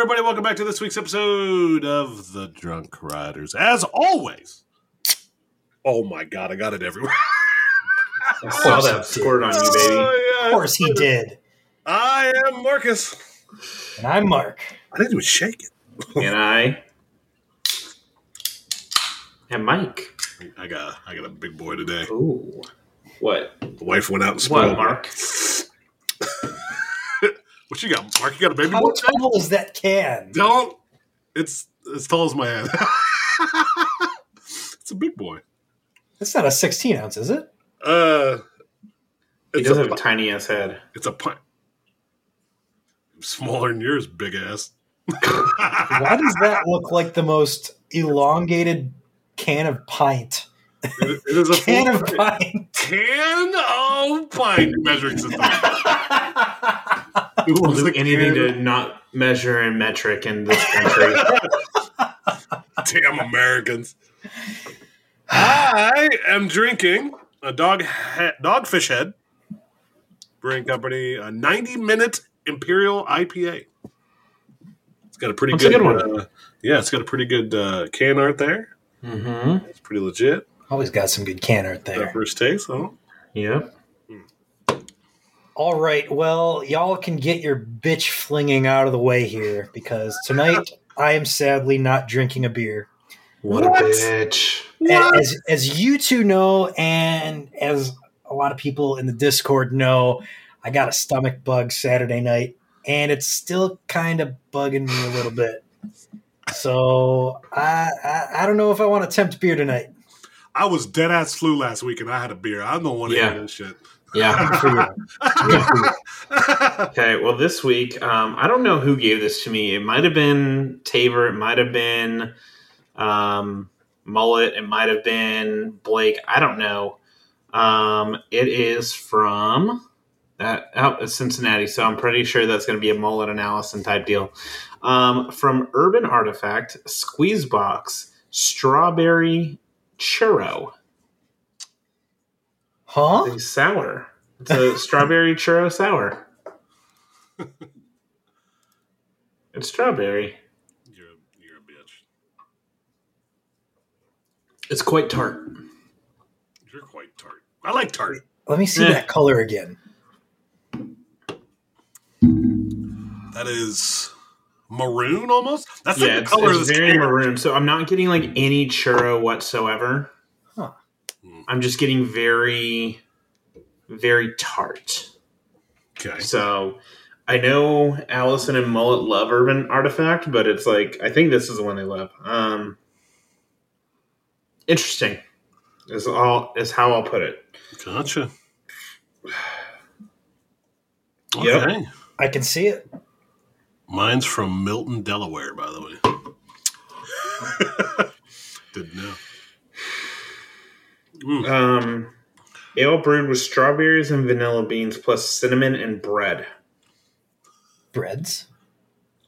everybody. Welcome back to this week's episode of The Drunk Riders. As always, oh my god, I got it everywhere. I saw that squirt on you, baby. Oh, yeah. Of course he did. I am Marcus. And I'm Mark. I think it was shaking. And I and Mike. I got, I got a big boy today. Ooh. What? The wife went out and What, spoiled. me. Mark? What you got, Mark? You got a baby How boy? tall is that can? Don't. It's as tall as my head. it's a big boy. It's not a 16 ounce, is it? Uh, He does a, have a tiny ass head. it's a pint. Smaller than yours, big ass. Why does that look like the most elongated can of pint? It- it is a Can of pint. can of pint measuring system. We will do anything to not measure in metric in this country. Damn Americans. I am drinking a dog he- dogfish head brewing company a 90 minute imperial IPA. It's got a pretty That's a good, good one. Uh, yeah, it's got a pretty good uh, can art there. mm-hmm. It's pretty legit. Always got some good can art That there. first taste, huh? Yep. All right, well, y'all can get your bitch flinging out of the way here because tonight I am sadly not drinking a beer. What, What? a bitch. A- As, as you two know, and as a lot of people in the Discord know, I got a stomach bug Saturday night, and it's still kind of bugging me a little bit. So I, I I don't know if I want to tempt beer tonight. I was dead ass flu last week and I had a beer. I don't want to Yeah. hear this shit. Yeah. For. Okay, well, this week, um, I don't know who gave this to me. It might have been Tavour. It might have been um, Mullet. It might have been Blake. I don't know. Um, it is from uh, oh, it's Cincinnati, so I'm pretty sure that's going to be a Mullet and Allison type deal. Um, from Urban Artifact, Squeeze Box, Strawberry Churro. Huh? It's sour. It's a strawberry churro sour. It's strawberry. You're, you're a bitch. It's quite tart. You're quite tart. I like tart. Let me see Eh. that color again. That is maroon almost. That's yeah, like the it's, color it's of very can. maroon. So I'm not getting like any churro whatsoever. Huh. I'm just getting very, very tart. Okay. So I know Allison and Mullet love Urban Artifact, but it's like I think this is the one they love. Um, interesting is all is how I'll put it. Gotcha. Yep. Okay. I can see it. Mine's from Milton, Delaware, by the way. Didn't know. Mm. Um, ale brewed with strawberries and vanilla beans plus cinnamon and bread. Breads.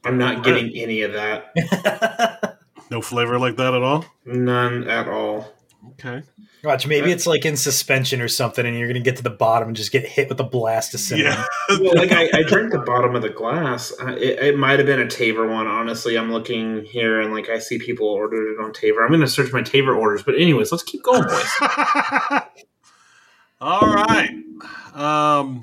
I'm not getting any of that. No flavor like that at all? None at all. Okay. Watch, maybe it's like in suspension or something, and you're gonna get to the bottom and just get hit with a blast of cinnamon. Yeah. Well, like I, I drank the bottom of the glass. Uh, it, it might have been a Tavour one. Honestly, I'm looking here and like I see people ordered it on Tavour. I'm going to search my Tavour orders. But anyways, let's keep going, boys. all right. Um,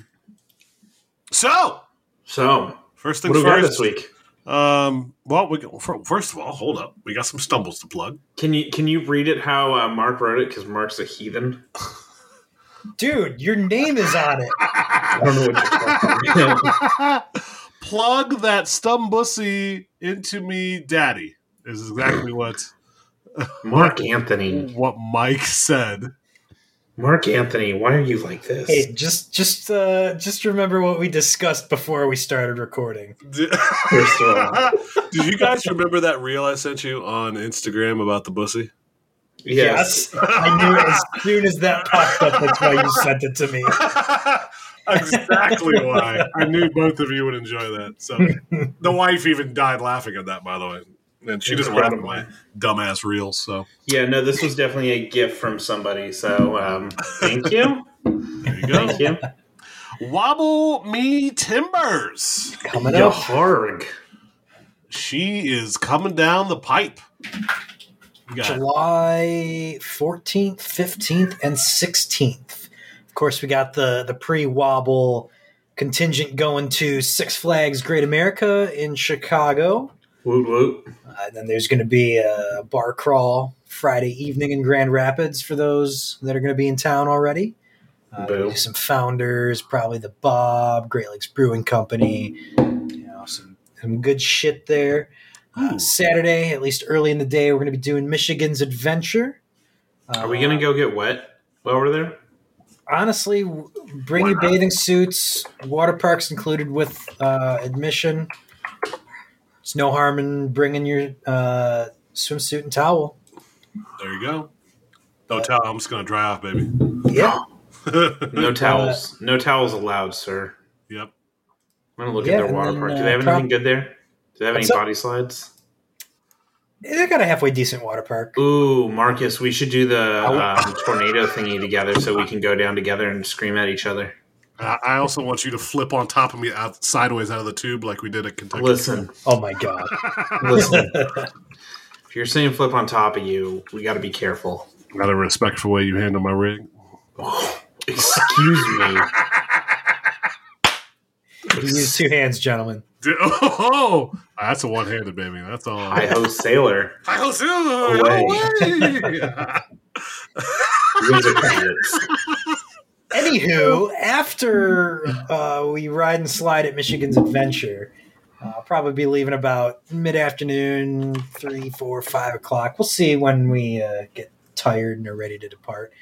so, So, first what things do first. this week? Um, well, we go, first of all, hold up. We got some stumbles to plug. Can you can you read it how uh, Mark wrote it? Because Mark's a heathen. Dude, your name is on it. I don't know what you're talking about. plug that stumbussy into me, daddy. Is exactly what Mark Anthony. what Mike said. Mark Anthony, why are you like this? Hey, just just uh just remember what we discussed before we started recording. Did, First of all. Did you guys remember that reel I sent you on Instagram about the bussy? Yes. I knew it as soon as that popped up. That's why you sent it to me. exactly why. I knew both of you would enjoy that. So the wife even died laughing at that, by the way. And she doesn't laugh at my dumbass reels. So Yeah, no, this was definitely a gift from somebody. So um, thank you. there you go. Thank you. Wobble Me Timbers. Coming up. Harg. she is coming down the pipe. July 14th, 15th, and 16th. Of course, we got the, the pre wobble contingent going to Six Flags Great America in Chicago. Woot woot. Uh, and then there's going to be a bar crawl Friday evening in Grand Rapids for those that are going to be in town already. Uh, some founders, probably the Bob, Great Lakes Brewing Company, you know, some, some good shit there. Uh, Saturday, at least early in the day, we're going to be doing Michigan's Adventure. Uh, Are we gonna go get wet while we're there? Honestly, bring your bathing suits. Water parks included with uh, admission. It's no harm in bringing your uh, swimsuit and towel. there. You go. No towel. I'm just gonna dry off, baby. Yeah. No towels. no towels allowed, sir. Yep. I'm gonna look Yeah, at their water then, park. Do uh, they have prob- anything good there? Do they have any What's up? body slides? They got a halfway decent water park. Ooh, Marcus, we should do the um, tornado thingy together so we can go down together and scream at each other. I I also want you to flip on top of me out sideways out of the tube like we did at Kentucky. Listen, Oh my god. listen. if you're saying flip on top of you, we got to be careful. Got a respectful way you handle my rig. Oh, excuse me. You use two hands, gentlemen. Oh, that's a one-handed baby. That's all. Hi ho, sailor. Hi, ho, sailor. Away. Away. You guys are idiots. Anywho, after uh, we ride and slide at Michigan's Adventure, uh, I'll probably be leaving about mid afternoon, three, four, five o'clock. We'll see when we uh, get tired and are ready to depart.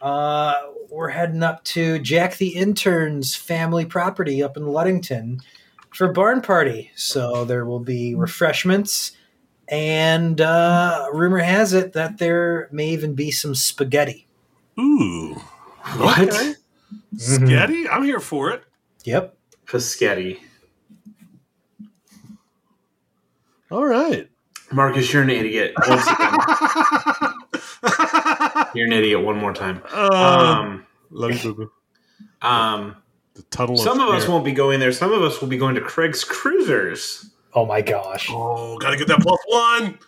Uh, we're heading up to Jack the Intern's family property up in Ludington for a barn party. So there will be refreshments, and uh, rumor has it that there may even be some spaghetti. Ooh, What? Okay. Sketty. I'm here for it. Yep. Paschetti. All right. Marcus, you're an idiot. Once again, you're an idiot one more time. um, Um, love you, boo-boo. um, The tunnel. some of us won't be going there. Some of us will be going to Craig's Cruisers. Oh my gosh. Oh, gotta get that plus one.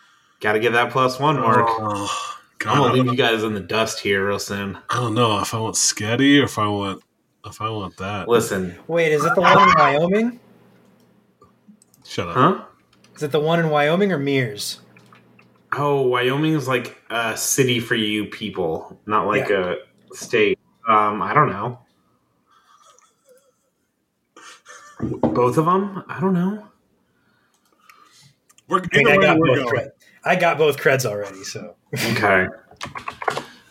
Got to get that plus one, Mark. Oh, God, I'm gonna leave know. you guys in the dust here real soon. I don't know if I want Sketty or if I want if I want that. Listen, Wait, is it the one in Wyoming? Shut up. huh? Is it the one in Wyoming or Mears? Oh, Wyoming is like a city for you people, not like a state. Um, I don't know. Both of them? I don't know. We're, I think either I got we're both going. Cred. I got both creds already, so Okay.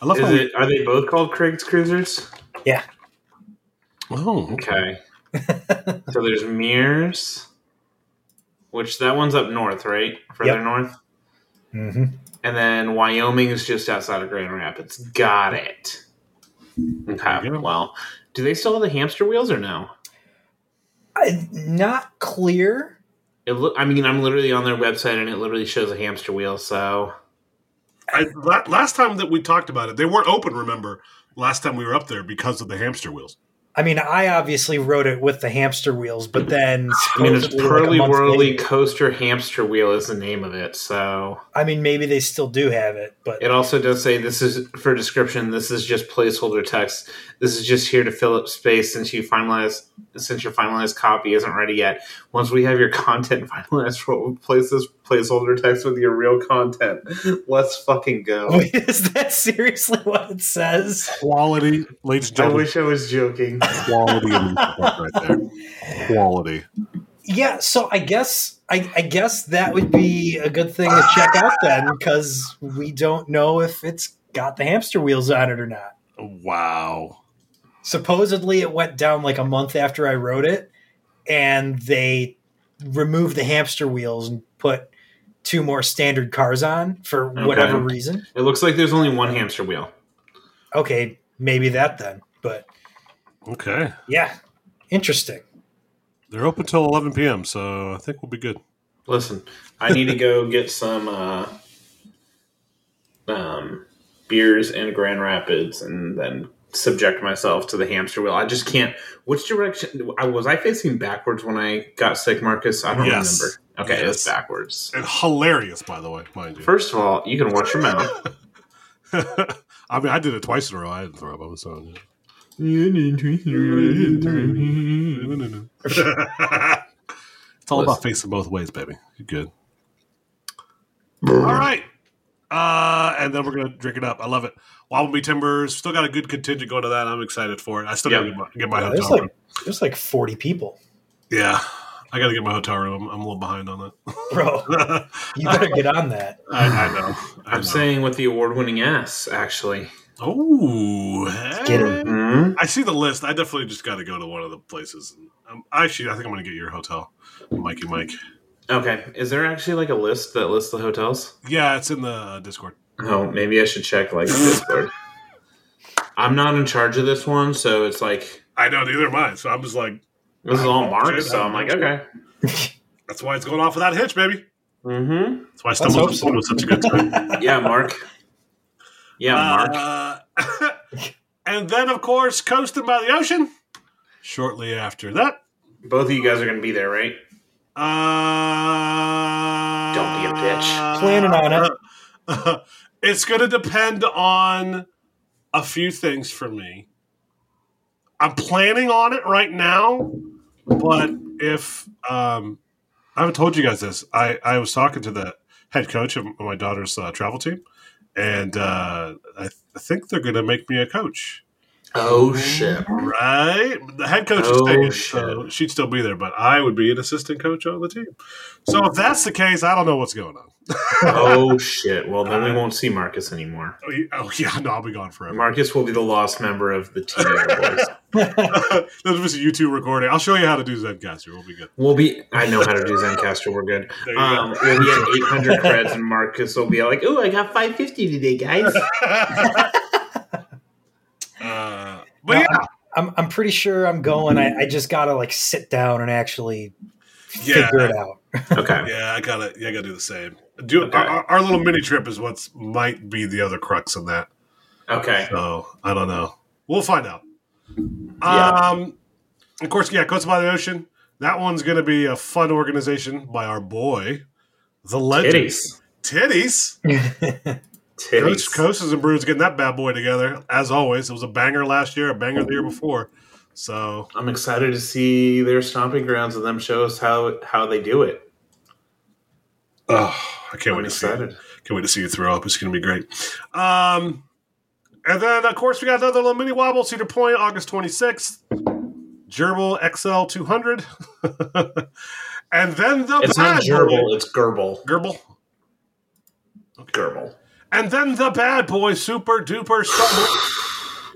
I love Is it? Are they both called Craig's Cruisers? yeah. oh, Okay. so there's Mears, which that one's up north, right? Further Yep. north. hmm And then Wyoming is just outside of Grand Rapids. Got it. Okay. you. Well, do they still have the hamster wheels or no? I, not clear. It look. I mean, I'm literally on their website and it literally shows a hamster wheel. So I, last time that we talked about it, they weren't open. Remember, last time we were up there because of the hamster wheels. I mean, I obviously wrote it with the hamster wheels, but then I mean, it's supposedly, like, Pearly Whirly later- Coaster Hamster Wheel is the name of it. So I mean, maybe they still do have it, but it also does say this is for description. This is just placeholder text. This is just here to fill up space since you finalize since your finalized copy isn't ready yet. Once we have your content finalized, we'll place this placeholder text with your real content. Let's fucking go. Wait, is that seriously what it says? Quality, ladies and I wish I was joking. quality right there. Quality. Yeah, so I guess I, I guess that would be a good thing to check out then, because we don't know if it's got the hamster wheels on it or not. Wow. supposedly it went down like a month after I wrote it, and they removed the hamster wheels and put two more standard cars on for whatever reason. It looks like there's only one hamster wheel. Okay, maybe that then. But Okay. yeah, interesting. They're open till 11 p.m., so I think we'll be good. Listen, I need to go get some uh, um, beers in Grand Rapids and then subject myself to the hamster wheel. I just can't. Which direction I was I facing backwards when I got sick, Marcus? I don't Yes. remember. Okay, Yes. it's backwards. And hilarious, by the way, mind you. First of all, you can watch your mouth. I mean, I did it twice in a row. I didn't throw up on the song. it's all about facing both ways, baby. You're good. All right. Uh, and then we're gonna drink it up. I love it. Wobbleby Timbers still got a good contingent going to that. I'm excited for it. I still gotta get my, get my Yeah, there's hotel room. like there's like 40 people, Yeah, I gotta get my hotel room. I'm, I'm a little behind on that, bro. that. You better get on that. I, I know. I I'm know. saying with the award-winning ass, actually. Oh, Get 'em. Mhm. I see the list. I definitely just got to go to one of the places. Um, actually, I think I'm going to get your hotel, Mikey Mike. Okay, is there actually like a list that lists the hotels? Yeah, it's in the uh, Discord. Oh, maybe I should check like Discord. I'm not in charge of this one, so it's like I know neither am I. So I'm just like, this is all Mark. So I'm like, okay. that's why it's going off without a hitch, baby. Mm-hmm. That's why I Let's stumbled so. upon with such a good time. Yeah, Mark. Yeah, Mark. Uh, and then, of course, coasting by the ocean. Shortly after that, Both of you guys are going to be there, right? uh, Don't be a bitch. Planning on it. it's going to depend on a few things for me. I'm planning on it right now, but if um, I haven't told you guys this, I, I was talking to the head coach of my daughter's uh, travel team, and uh, I, th- I think they're going to make me a coach. Oh shit! Right, the head coach is Oh, staying, shit. so she'd still be there, but I would be an assistant coach on the team. So if that's the case, I don't know what's going on. Oh shit! Well, then we won't see Marcus anymore. Oh, yeah- oh yeah, no, I'll be gone forever. Marcus will be the lost member of the team. This was a YouTube recording. I'll show you how to do Zencastr. We'll be good. We'll be. I know how to do Zencastr. We're good. Um, we'll be at 800 creds, and Marcus will be like, "Oh, I got 550 today, guys." uh, but No, yeah, I'm I'm pretty sure I'm going. I, I just gotta like sit down and actually Yeah. figure it out. Okay. yeah, I gotta, yeah, I gotta do the same. Do Okay. our, our little mini trip is what's might be the other crux in that. Okay. So I don't know. We'll find out. Yeah. Um, of course, yeah, Coast by the Ocean. That one's going to be a fun organization by our boy, the legend Titties. Titties. Coast, Titties. Coasters and Brews getting that bad boy together. As always, it was a banger last year, a banger the year before. So I'm excited to see their stomping grounds and them show us how how they do it. oh, I can't I'm wait to see. It. Can't wait to see you throw up. It's going to be great. Um, and then of course we got another little mini wobble, Cedar Point, August twenty sixth. Gerbil XL two hundred. and then the It's not gerbil, it's gerbil. Gerbil. Okay. Gerbil. And then the bad boy super duper summer.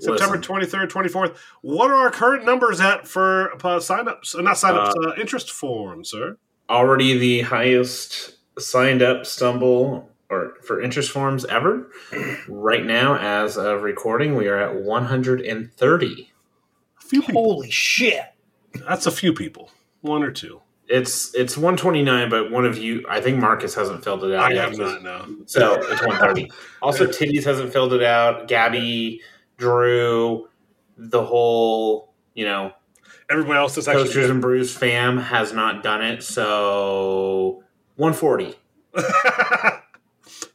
September 23rd, 24th. What are our current numbers at for uh, sign-ups? Uh, not sign-ups, uh, interest forms, sir. Already the highest signed up stumble or for interest forms ever. Right now, as of recording, we are at 130. A few. Holy shit! That's a few people. One or two. It's it's 129, but one of you, I think Marcus hasn't filled it out I yet. have not, no. So it's 130. Also, Titties hasn't filled it out. Gabby, Drew, the whole, you know, Everybody else that's Coasters actually... and Brews fam has not done it. So 140.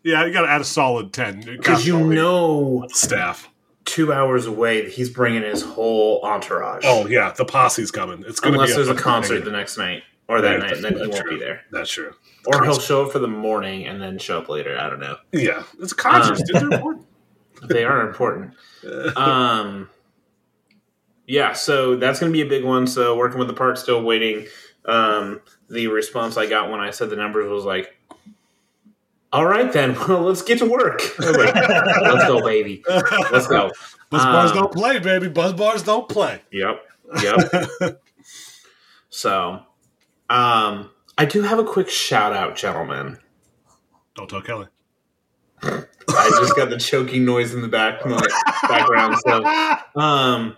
yeah, you got to add a solid 10. Because you know, Staff. two hours away, he's bringing his whole entourage. Oh, yeah, the posse's coming. It's going to be Unless there's a fucking concert the next night or that night, then he won't true. be there. That's true. Or he'll show up for the morning and then show up later. I don't know. Yeah, it's a concert. Um, dude. They're important. They are important. um yeah so that's going to be a big one so working with the park still waiting um the response i got when i said the numbers was like all right then well let's get to work like, let's go baby let's go Buzz bars Um, don't play, baby. Buzz bars don't play. yep yep so um i do have a quick shout out gentlemen Don't tell Kelly. i just got the choking noise in the back background so Um,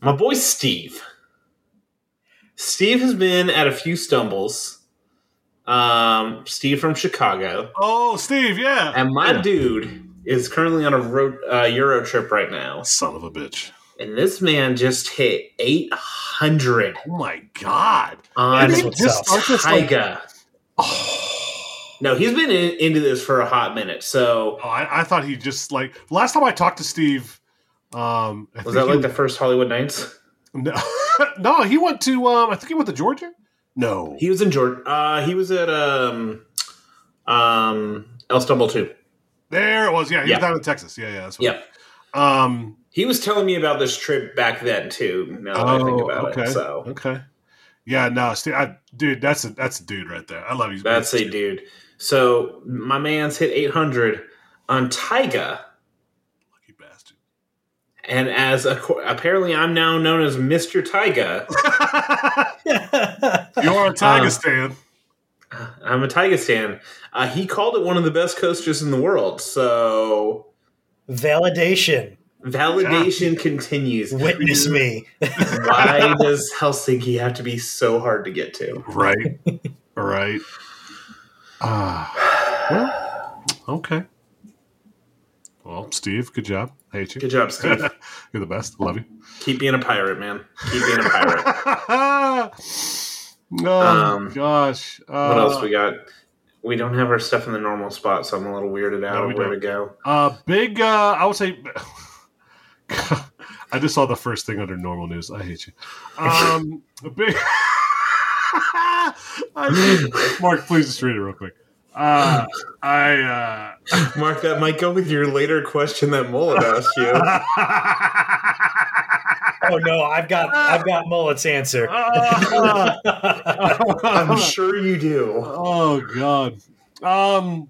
my boy Steve. Steve has been at a few stumbles. Um, Steve from Chicago, Oh, Steve, yeah. and my Yeah. dude is currently on a road uh, Euro trip right now. Son of a bitch. And this man just hit 800 Oh my god! on That's just up. like, Taiga. oh, No, he's been in, into this for a hot minute. So I, I thought he just like last time I talked to Steve. Um, I was that like he- the first Hollywood Nights? No, no, he went to. Um, I think he went to Georgia. No, He was in Georgia. Uh, he was at um, um, El Stumble too. there it was. Yeah, he Yeah. was down in Texas. Yeah, yeah. That's what, Yep. Um. He was telling me about this trip back then too. Now that I think Oh, about okay. it, so Okay. Yeah. No, Steve. I, dude, that's a that's a dude right there. I love you. that's a dude. So my man's hit 800 on Taiga, lucky bastard. and as a, apparently I'm now known as Mister Taiga. You're a Taiga Um, stan. I'm a Taiga stan. Uh, he called it one of the best coaches in the world. So Validation. Validation continues. Witness me. Why does Helsinki have to be so hard to get to? Right. right. Ah. well. Okay. Well, Steve, good job. I hate you. Good job, Steve. You're the best. Love you. Keep being a pirate, man. Keep being a pirate. oh Um, gosh. Uh, What else we got? We don't have our stuff in the normal spot, so I'm a little weirded out No, of where don't. to go. Uh, big. Uh, I would say. I just saw the first thing under normal news. I hate you. Um, big. I, Mark, please just read it real quick. Uh, I. Uh, Mark, that might go with your later question that Mullet asked you. Oh no, I've got I've got Mullet's answer. I'm sure you do. Oh God. Um.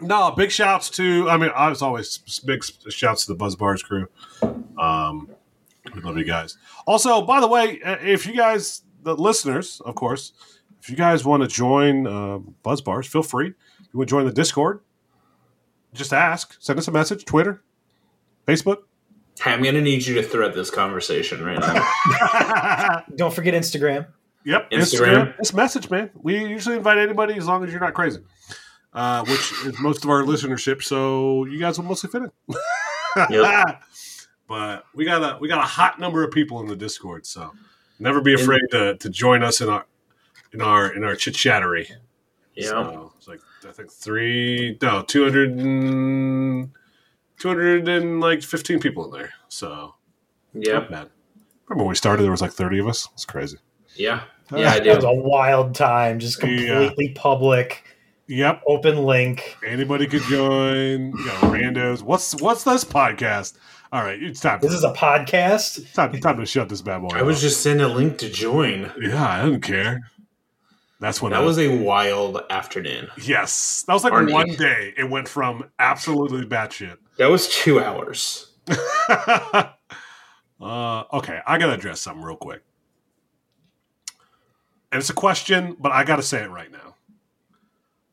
No, big shouts to. I mean, I was always big shouts to the Buzz Bars crew. Um, we love you guys. Also, by the way, uh, if you guys, the listeners, of course, if you guys want to join uh, Buzz Bars, feel free. If you want to join the Discord, just ask. Send us a message. Twitter, Facebook. Hey, I'm going to need you to thread this conversation right now. Don't forget Instagram. Yep, Instagram. Instagram. It's message, man. We usually invite anybody as long as you're not crazy, uh, which is most of our listenership. So you guys will mostly fit in. Yep. but we got a we got a hot number of people in the Discord, so never be afraid to, to join us in our in our in our chit chattery. Yeah. So it's like I think three no 200 and, 200 and like 15 people in there. So not Yep. bad. Remember when we started there was like 30 of us? It's crazy. Yeah. Yeah, I That was a wild time. Just completely public, Yep. open link. Anybody could join. You got randos. What's what's this podcast? All right, it's time. This is a podcast. time, time to shut this bad boy. I was off. just sent a link to join. yeah, I didn't care. That's when That I was a wild afternoon. yes. That was like Arnie. one day. It went from absolutely batshit. That was two hours. uh, okay, I gotta address something real quick, and it's a question, but I gotta say it right now.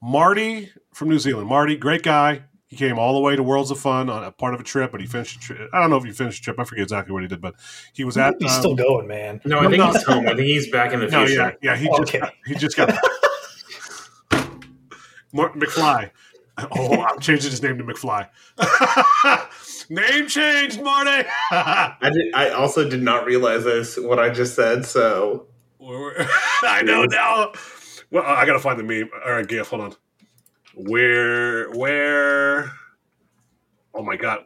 Marty from New Zealand. Marty, great guy. He came all the way to Worlds of Fun on a part of a trip, but he finished. The tri- I don't know if he finished the trip. I forget exactly what he did, but he was at. He's um, still going, man. No, I think no. he's home. I think he's back in the no, future. yeah, yeah. He just Okay. got, he just got Mark McFly. Oh, I'm changing his name to McFly. name changed, Marty. I did. I also did not realize this what I just said. So I know now. Well, I gotta find the meme or a gif. Hold on. Where? Where? Oh my god.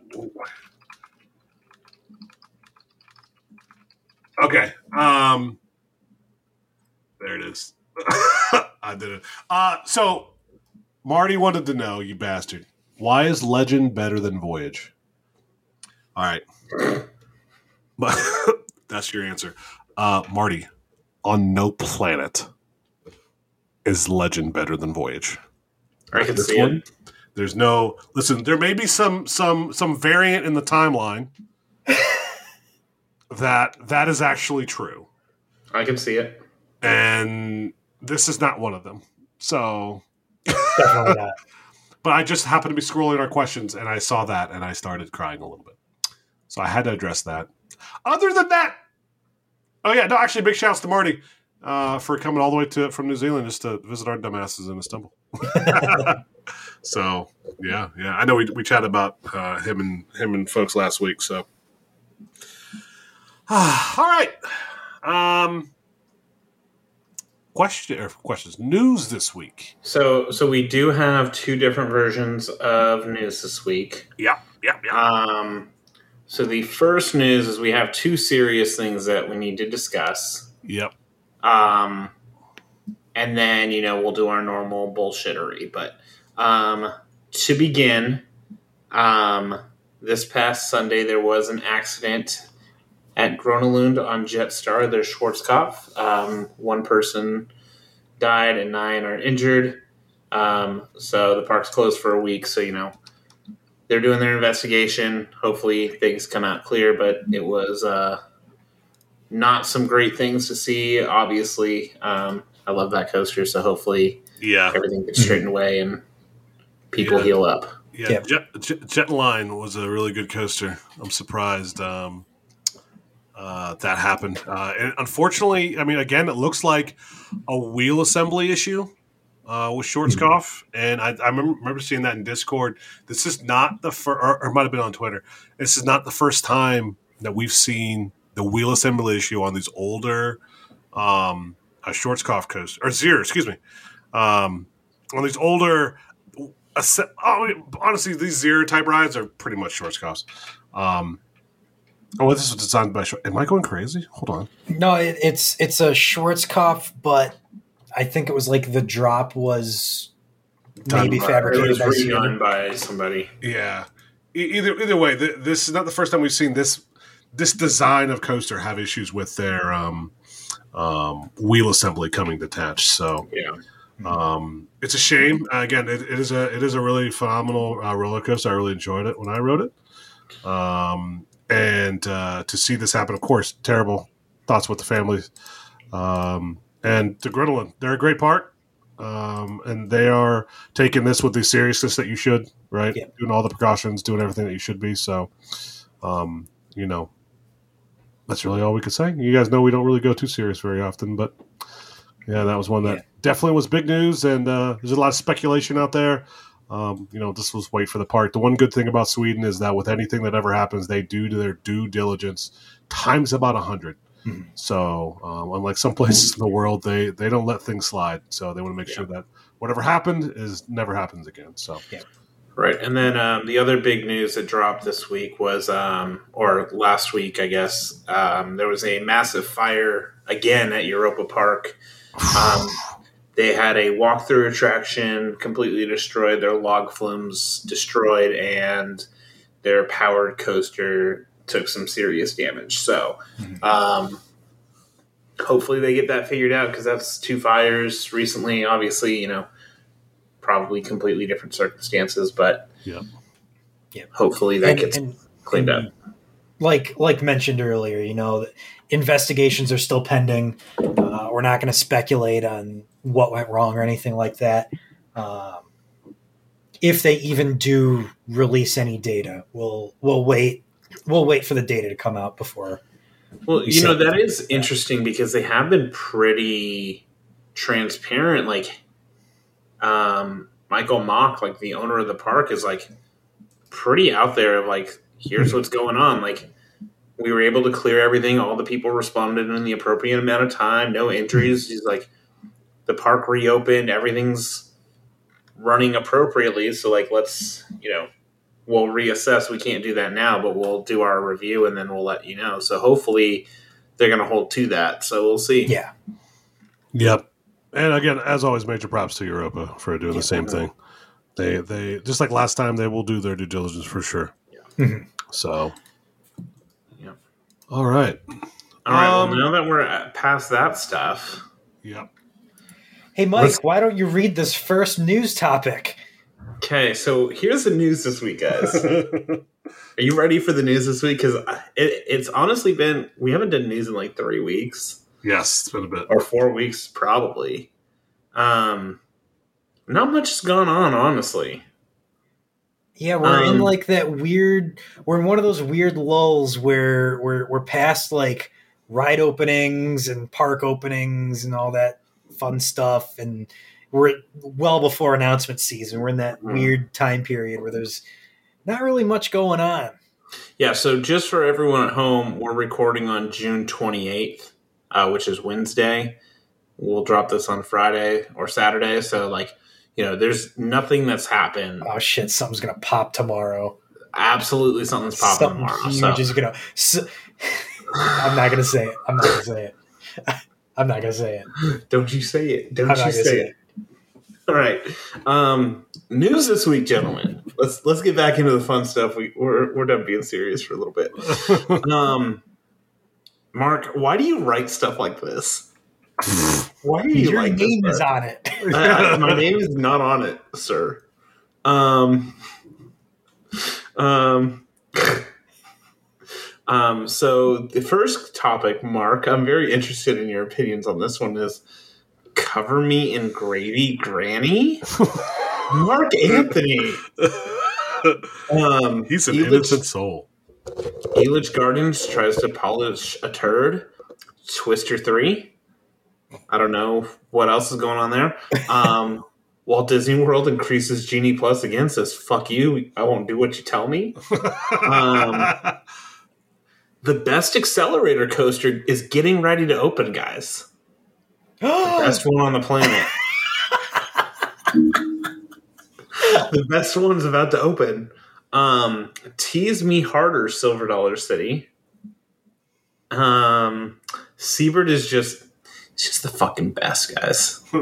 Okay. Um. There it is. I did it. Uh. So, Marty wanted to know, you bastard, why is Legend better than Voyage? All right. But that's your answer. Uh, Marty, on no planet is Legend better than Voyage. I can This see one, it. there's no listen. There may be some some some variant in the timeline that that is actually true, I can see it. and this is not one of them. So, Definitely not. but I just happened to be scrolling our questions, and I saw that, and I started crying a little bit. So I had to address that. Other than that, oh yeah, no, actually, big shouts to Marty uh, for coming all the way to from New Zealand just to visit our dumbasses in Istanbul. so yeah, yeah, I know we we chatted about uh, him and him and folks last week. So All right. Um, question or questions news this week. So, so we do have two different versions of news this week. Yeah, yeah, yeah. Um, so the first news is we have two serious things that we need to discuss. Yep. Um, and then you know we'll do our normal bullshittery. But um, to begin, um, this past Sunday there was an accident at Grona Lund on Jetstar. There's Schwarzkopf. Um, one person died and nine are injured. Um, so the park's closed for a week. So you know they're doing their investigation. Hopefully things come out clear. But it was uh, not some great things to see. Obviously, um, I love that coaster. So hopefully Yeah. everything gets straightened away and people Yeah. heal up. Yeah. Yep. Jet, Jet, Jet Line was a really good coaster. I'm surprised um, uh, that happened. Uh, and unfortunately, I mean, again, it looks like a wheel assembly issue uh, with Schwarzkopf. And I, I remember, remember seeing that in Discord. This is not the first, or, or it might have been on Twitter. This is not the first time that we've seen the wheel assembly issue on these older um, uh, Schwarzkopf coasters, or Zierer, excuse me. Um, on these older oh, honestly, these Zierer type rides are pretty much Schwarzkopfs. Um, oh, this was designed by. Am I going crazy? Hold on. No, it, it's it's a Schwarzkopf, but I think it was like the drop was Done maybe by- It fabricated was by redone by somebody. Yeah. E- either either way, th- this is not the first time we've seen this this design of coaster have issues with their um, um, wheel assembly coming detached. So Yeah. um, it's a shame. Uh, again, it, it is a it is a really phenomenal uh, roller coaster. I really enjoyed it when I rode it. Um, and uh, to see this happen, of course, terrible thoughts with the families. Um, and to Grona Lund, they're a great part. Um, and they are taking this with the seriousness that you should, right? Yeah. Doing all the precautions, doing everything that you should be. So, um, you know, that's really all we could say. You guys know we don't really go too serious very often, but yeah, that was one that Yeah. definitely was big news. And uh, there's a lot of speculation out there. Um, you know, this was wait for the part. The one good thing about Sweden is that with anything that ever happens, they do their due diligence times about a 100 Mhm. So, um, unlike some places in the world, they they don't let things slide. So they want to make sure that whatever happened is never happens again. So Right. And then um, the other big news that dropped this week was, um, or last week, I guess, um, there was a massive fire again at Europa Park. Um, they had a walkthrough attraction completely destroyed, their log flumes destroyed, and their powered coaster took some serious damage. So, um, hopefully they get that figured out because that's two fires recently. Obviously, you know, probably completely different circumstances, but yeah, yeah. hopefully that And- gets and- cleaned and up. Like like mentioned earlier, you know, investigations are still pending. Uh, we're not going to speculate on what went wrong or anything like that. Um, if they even do release any data, we'll we'll wait. We'll wait for the data to come out before. Well, You you know that is interesting because they have been pretty transparent. Like, um, Michael Mack, like the owner of the park, is like pretty out there. Of like, here's what's going on. Like, we were able to clear everything. All the people responded in the appropriate amount of time. No injuries. He's like, the park reopened. Everything's running appropriately. So, like, let's you know we'll reassess. We can't do that now, but we'll do our review and then we'll let you know. So hopefully they're going to hold to that. So we'll see. Yeah, Yep. And again, as always, major props to Europa for doing Yeah. the same thing. They they just like last time, they will do their due diligence for sure. Mhm. So, yeah. all right. All right. Um, well, now that we're past that stuff, Yep. Hey, Mike, Let's- why don't you read this first news topic? okay. So here's the news this week, guys. Are you ready for the news this week? Because it, it's honestly been we haven't done news in like three weeks yes, it's been a bit. or four weeks, probably. Um, not much has gone on, honestly. Yeah, we're in Um, like that weird. We're in one of those weird lulls where we're we're past like ride openings and park openings and all that fun stuff, and we're well before announcement season. We're in that Mm. weird time period where there's not really much going on. Yeah, so just for everyone at home, we're recording on June 28th, uh, which is Wednesday. We'll drop this on Friday or Saturday. So, like, you know, there's nothing that's happened. Oh shit! Something's gonna pop tomorrow. Absolutely something's popping Something tomorrow. huge So, is gonna. s I'm not gonna say it. I'm not gonna say it. I'm not gonna say it. don't you say it. Don't I'm you say say it. All right. Um, news this week, gentlemen. Let's let's get back into the fun stuff. We, we're we're done being serious for a little bit. Um, Mark, why do you write stuff like this? Why do you Your like name this, is on it. Uh, my name is not on it, sir. Um, um, um, so the first topic, Mark, I'm very interested in your opinions on this one. Is cover me in gravy, Granny? Mark Anthony. Um, He's an innocent soul. Elitch Gardens tries to polish a turd. Twister three. I don't know what else is going on there. Um, Walt Disney World increases Genie Plus again. Says "fuck you." I won't do what you tell me. Um, The best accelerator coaster is getting ready to open, guys. Best one on the planet. the best one's about to open. Um, tease me harder, Silver Dollar City. Um, Seabird is just, it's just the fucking best, guys.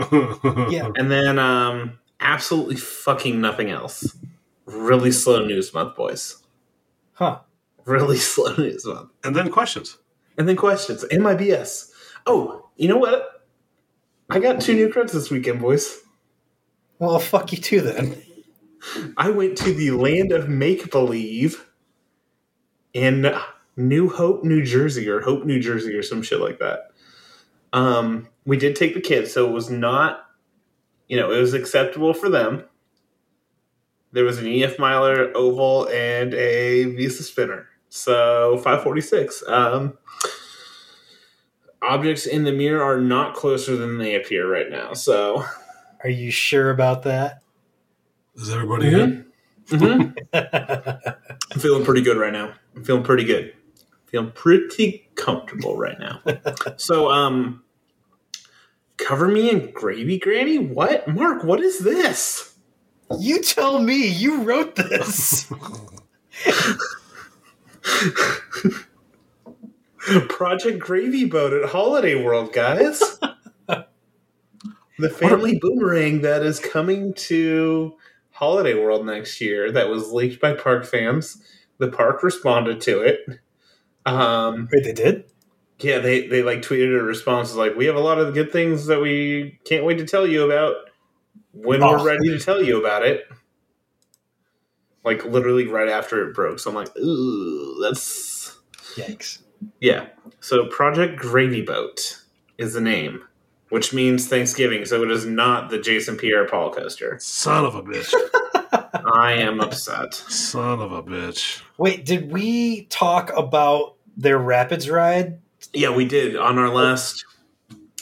yeah. And then, um, absolutely fucking nothing else. Really slow news month, boys. Huh. Really slow news month. and then questions. And then questions and my BS. Oh, you know what? I got two new credits this weekend, boys. Well, fuck you too then. I went to the land of make believe in New Hope, New Jersey, or Hope, New Jersey, or some shit like that. Um, we did take the kids, so it was not, you know, it was acceptable for them. There was an EF Miler oval and a Visa spinner, so 546. Um, objects in the mirror are not closer than they appear right now, so. Are you sure about that? Is everybody in? Mhm. I'm feeling pretty good right now. I'm feeling pretty good. Feeling pretty comfortable right now. so, um, cover me in gravy, Granny. What, Mark? What is this? you tell me. You wrote this. Project Gravy Boat at Holiday World, guys. the family boomerang that is coming to Holiday World next year. That was leaked by park fans. The park responded to it. Um, Wait, they did? Yeah, they they like tweeted a response like, "We have a lot of good things that we can't wait to tell you about when Oh. we're ready to tell you about it." Like literally right after it broke. So I'm like, "Ooh, that's Yikes. yeah." So Project Gravy Boat is the name, which means Thanksgiving. So it is not the Jason Pierre-Paul coaster. Son of a bitch. I am upset. Son of a bitch. Wait, did we talk about their Rapids ride? Yeah, we did on our last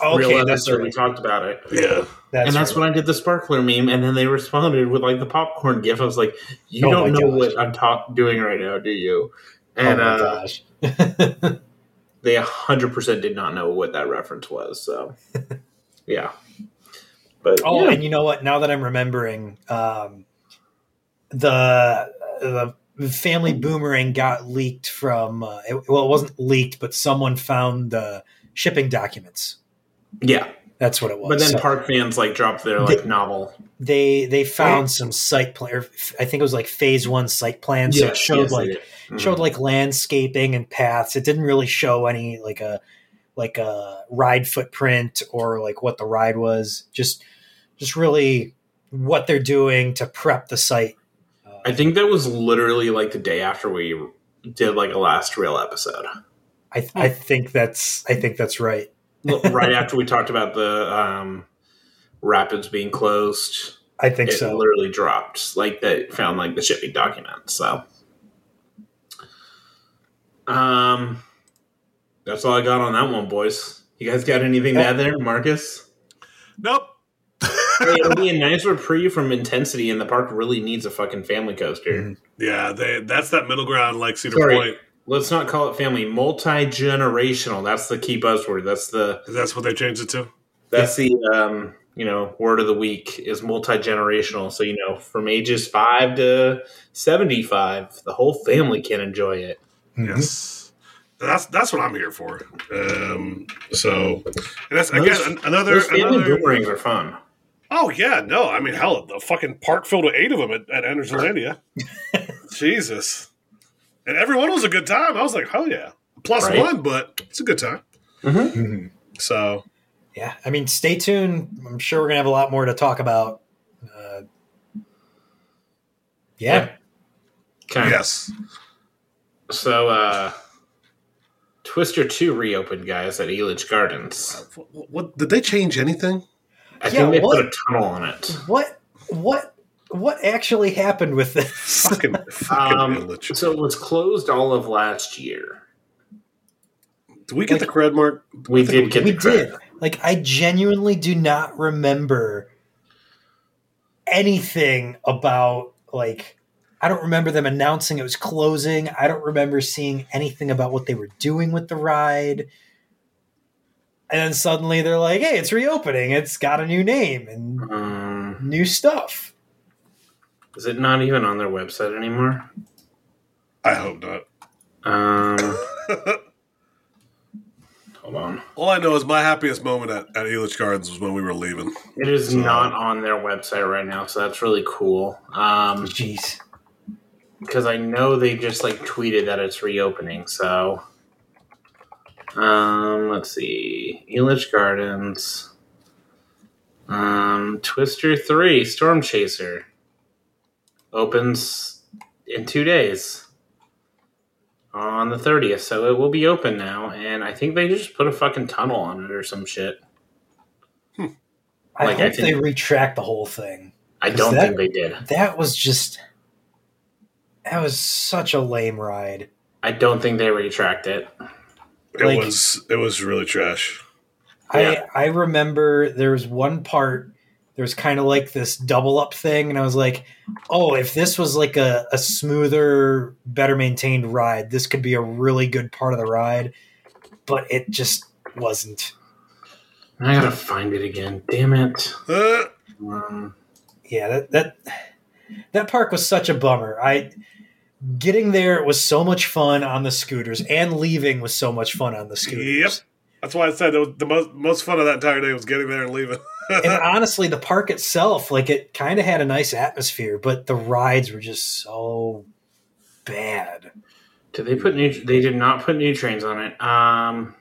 Okay, real that's episode. We talked about it. Yeah. That's and that's right. when I did the sparkler meme, and then they responded with like the popcorn gif. I was like, "You Oh don't know gosh. what I'm ta- doing right now, do you?" And oh my uh, gosh. they hundred percent did not know what that reference was. So, yeah. But Oh, yeah. and you know what? Now that I'm remembering, um, the the family boomerang got leaked from. Uh, it, well, it wasn't leaked, but someone found the shipping documents. yeah. That's what it was. But then So park fans like dropped their like They- novel. they they found some site plan. Or f- I think it was like phase one site plan. So it showed yes, they like Mhm. showed like landscaping and paths. It didn't really show any like a like a ride footprint or like what the ride was. Just just really what they're doing to prep the site. Uh, I think that was literally like the day after we did like a last real episode. I I think that's I think that's right. right after we talked about the um, rapids being closed. I think it so. literally dropped. Like they found like the shipping document. So, um, that's all I got on that one, boys. You guys got anything to add there, Marcus? Nope. Hey, it'll be a nice reprieve from intensity, and the park really needs a fucking family coaster. Mhm. yeah, they that's that middle ground like Cedar Sorry. Point. Let's not call it family. Multi generational. That's the key buzzword. That's the That's what they changed it to. that's the um, you know word of the week is multi generational. So you know from ages five to seventy five, the whole family can enjoy it. Mhm. Yes. That's that's what I'm here for. Um, so, and that's Those- again an- another. Those another boomerangs are fun. oh yeah, no, I mean hell, the fucking park filled with eight of them at, at Energylandia. Jesus, and everyone was a good time. I was like, oh yeah, plus Right. one, but it's a good time. Mhm. So Yeah, I mean, stay tuned. I'm sure we're gonna have a lot more to talk about. Uh, yeah, Okay. yes, So uh Twister 2 reopened, guys, at Elitch Gardens. what, what did they change anything? I Yeah, think they what? put a tunnel on it. what, what, what actually happened with this? Fucking fucking Um. So it was closed all of last year. Did we get the cred mark? We I think did get we the credit. did. Like, I genuinely do not remember anything about like. I don't remember them announcing it was closing. I don't remember seeing anything about what they were doing with the ride. And then suddenly they're like, "Hey, it's reopening. It's got a new name and Um, new stuff." is it not even on their website anymore? I hope not. Um, hold on. All I know is my happiest moment at, at Elitch Gardens was when we were leaving. It is So- not on their website right now, so that's really cool. Um, Jeez. Because I know they just like tweeted that it's reopening. So, um, let's see, Elitch Gardens, um, Twister Three, Storm Chaser, opens in two days on the thirtieth. So it will be open now, and I think they just put a fucking tunnel on it or some shit. I Like, I hope they think- retract the whole thing. I don't that- think they did. That was just that was such a lame ride. I don't think they retract it. It Like- was it was really trash. Yeah. I I remember there was one part there was kind of like this double up thing and I was like, "Oh, if this was like a, a smoother, better maintained ride, this could be a really good part of the ride." But it just wasn't. I gotta find it again. Damn it. Uh, Um, Yeah, that that that park was such a bummer. I getting there was so much fun on the scooters and leaving was so much fun on the scooters. Yep. that's why I said it was the most most fun of that entire day was getting there and leaving. and honestly, the park itself, like it kind of had a nice atmosphere, but the rides were just so bad. did they put new? They did not put new trains on it. Um.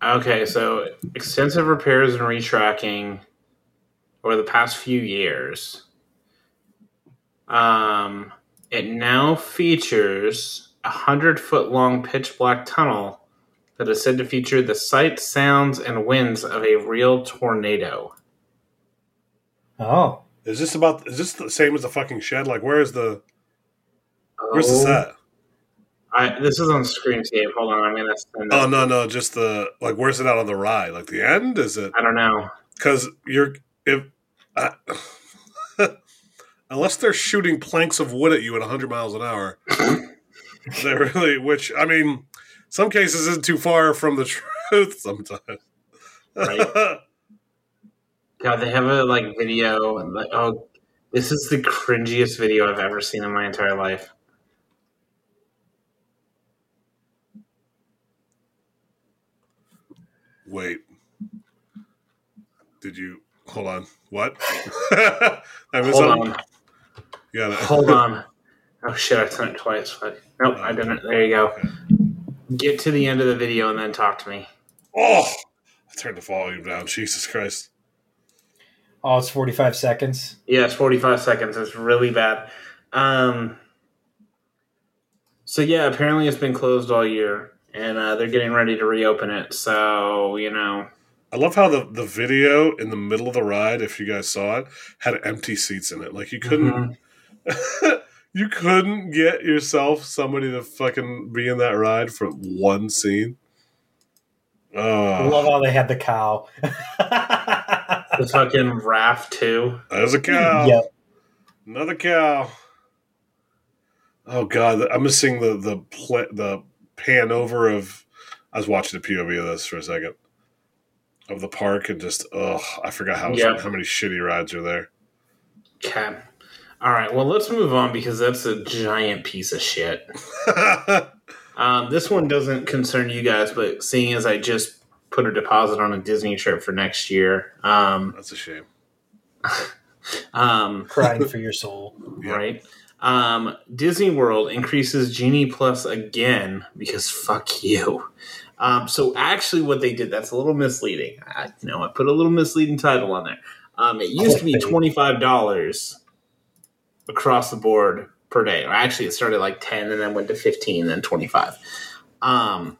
Okay, so extensive repairs and retracking over the past few years. Um, it now features a hundred foot long pitch black tunnel that is said to feature the sights, sounds, and winds of a real tornado. Oh, is this about? Is this the same as the fucking shed? Like, where is the? Where's the Oh, set? I, this is on Screamscape. Hold on, I'm gonna send. Oh it. no, no, just the like. Where's it out on the ride? Like the end? Is it? I don't know. Because you're if. I, unless they're shooting planks of wood at you at 100 miles an hour, they really. Which I mean, some cases isn't too far from the truth. Sometimes. Right. God, they have a like video. and, Like, oh, this is the cringiest video I've ever seen in my entire life. Wait. Did you hold on? What? I missed Hold on, You got hold on. Oh shit! I done it twice. Fuck. Nope, I didn't. There you go. Get to the end of the video and then talk to me. Oh, I turned the volume down. Jesus Christ. oh, it's forty five seconds. Yeah, it's 45 seconds. It's really bad. Um, so, yeah, apparently it's been closed all year, and uh, they're getting ready to reopen it. So, you know, I love how the, the video in the middle of the ride, if you guys saw it, had empty seats in it. Like you couldn't Mhm. you couldn't get yourself somebody to fucking be in that ride for one scene. I Oh, love how they had the cow. The fucking raft too. there's a cow. Yep. Another cow. Oh god, I'm missing the the pl- the pan over of. I was watching the POV of this for a second of the park and just oh, I forgot how Yeah. how many shitty rides are there. Okay. All right. Well, let's move on because that's a giant piece of shit. Um, this one doesn't concern you guys, but seeing as I just put a deposit on a Disney trip for next year, um, That's a shame. um, Crying for your soul. Yeah. right? Um, Disney World increases Genie Plus again because fuck you. Um, so actually, what they did that's a little misleading. I, you know, I put a little misleading title on there. Um, it used to be twenty five dollars across the board per day. Or actually, it started like ten and then went to fifteen, then twenty five. Um,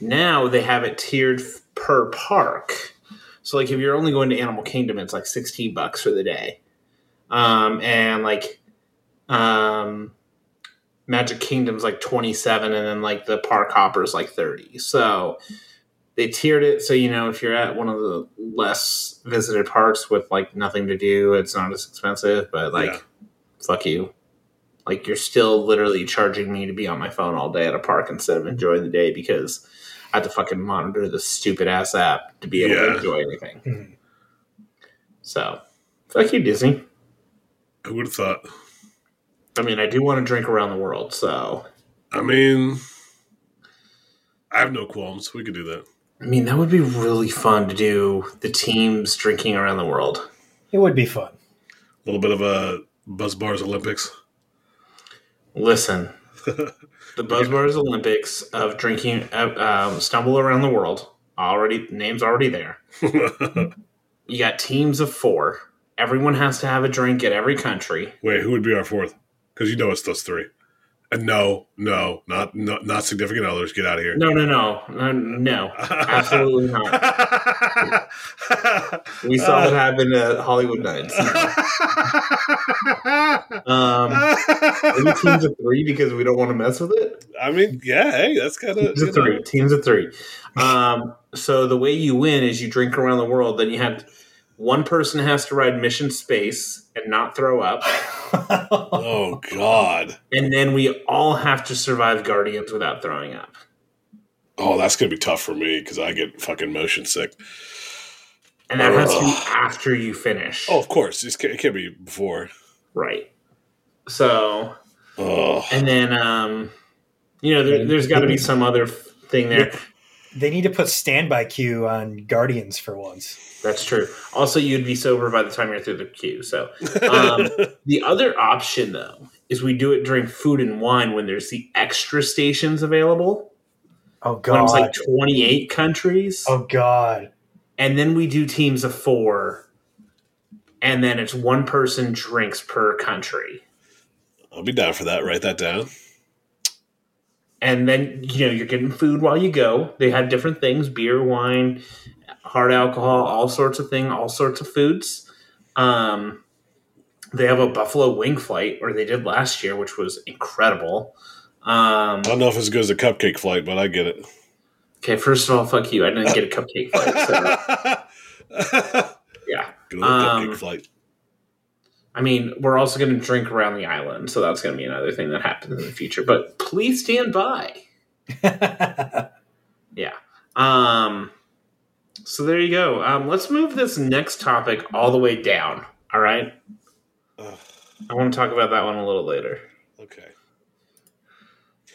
now they have it tiered per park. So, like, if you're only going to Animal Kingdom, it's like sixteen bucks for the day um, and like um, Magic Kingdom's like 27, and then like the Park Hopper's like 30. So they tiered it so you know if you're at one of the less visited parks with like nothing to do, it's not as expensive. But like, Yeah. fuck you. Like you're still literally charging me to be on my phone all day at a park instead of enjoying the day because I have to fucking monitor the stupid ass app to be able Yeah. to enjoy anything. Mhm. So, fuck you, Disney. I would have thought. I mean, I do want to drink around the world, so I mean, I have no qualms. We could do that. I mean that would be really fun to do the teams drinking around the world. It would be fun. A little bit of a Buzz Bars Olympics. Listen, the Buzz Bars Olympics of drinking, uh, um, stumble around the world. Already, names already there. You got teams of four. Everyone has to have a drink at every country. Wait, who would be our fourth? Because you know it's those three. And no, no, not no, not significant others. Get out of here. No, no, no, no, no, absolutely not. We saw it happen at Hollywood Nights. Um, maybe teams of three because we don't want to mess with it. I mean, yeah, hey, that's kind of Teams of three. Teams of three. Um, so the way you win is you drink around the world. Then you have one person has to ride Mission Space and not throw up, Oh God. and then we all have to survive Guardians without throwing up. Oh, that's gonna be tough for me because I get fucking motion sick. And that has to be after you finish. Oh, of course, can't, it can't be before. right. So Oh, and then um, you know there, there's got to be some other thing there. They need to put standby queue on Guardians for once. That's true. Also, you'd be sober by the time you're through the queue. So Um, the other option, though, is we do it during food and wine when there's the extra stations available. Oh god, When god. it's like 28 countries. oh god. And then we do teams of four. And then it's one person drinks per country. I'll be down for that. Write that down. And then, you know, you're getting food while you go. They have different things beer, wine, hard alcohol, all sorts of thing, all sorts of foods. Um, they have a buffalo wing flight, or they did last year, which was incredible. Um, I don't know if it's as good as a cupcake flight, but I get it. okay, first of all, fuck you. I didn't get a cupcake flight. So, yeah. Good old Um, cupcake flight. I mean, we're also going to drink around the island, so that's going to be another thing that happens in the future. But please stand by. Yeah. Um. So there you go. Um. Let's move this next topic all the way down. All right. Ugh, I want to talk about that one a little later. okay.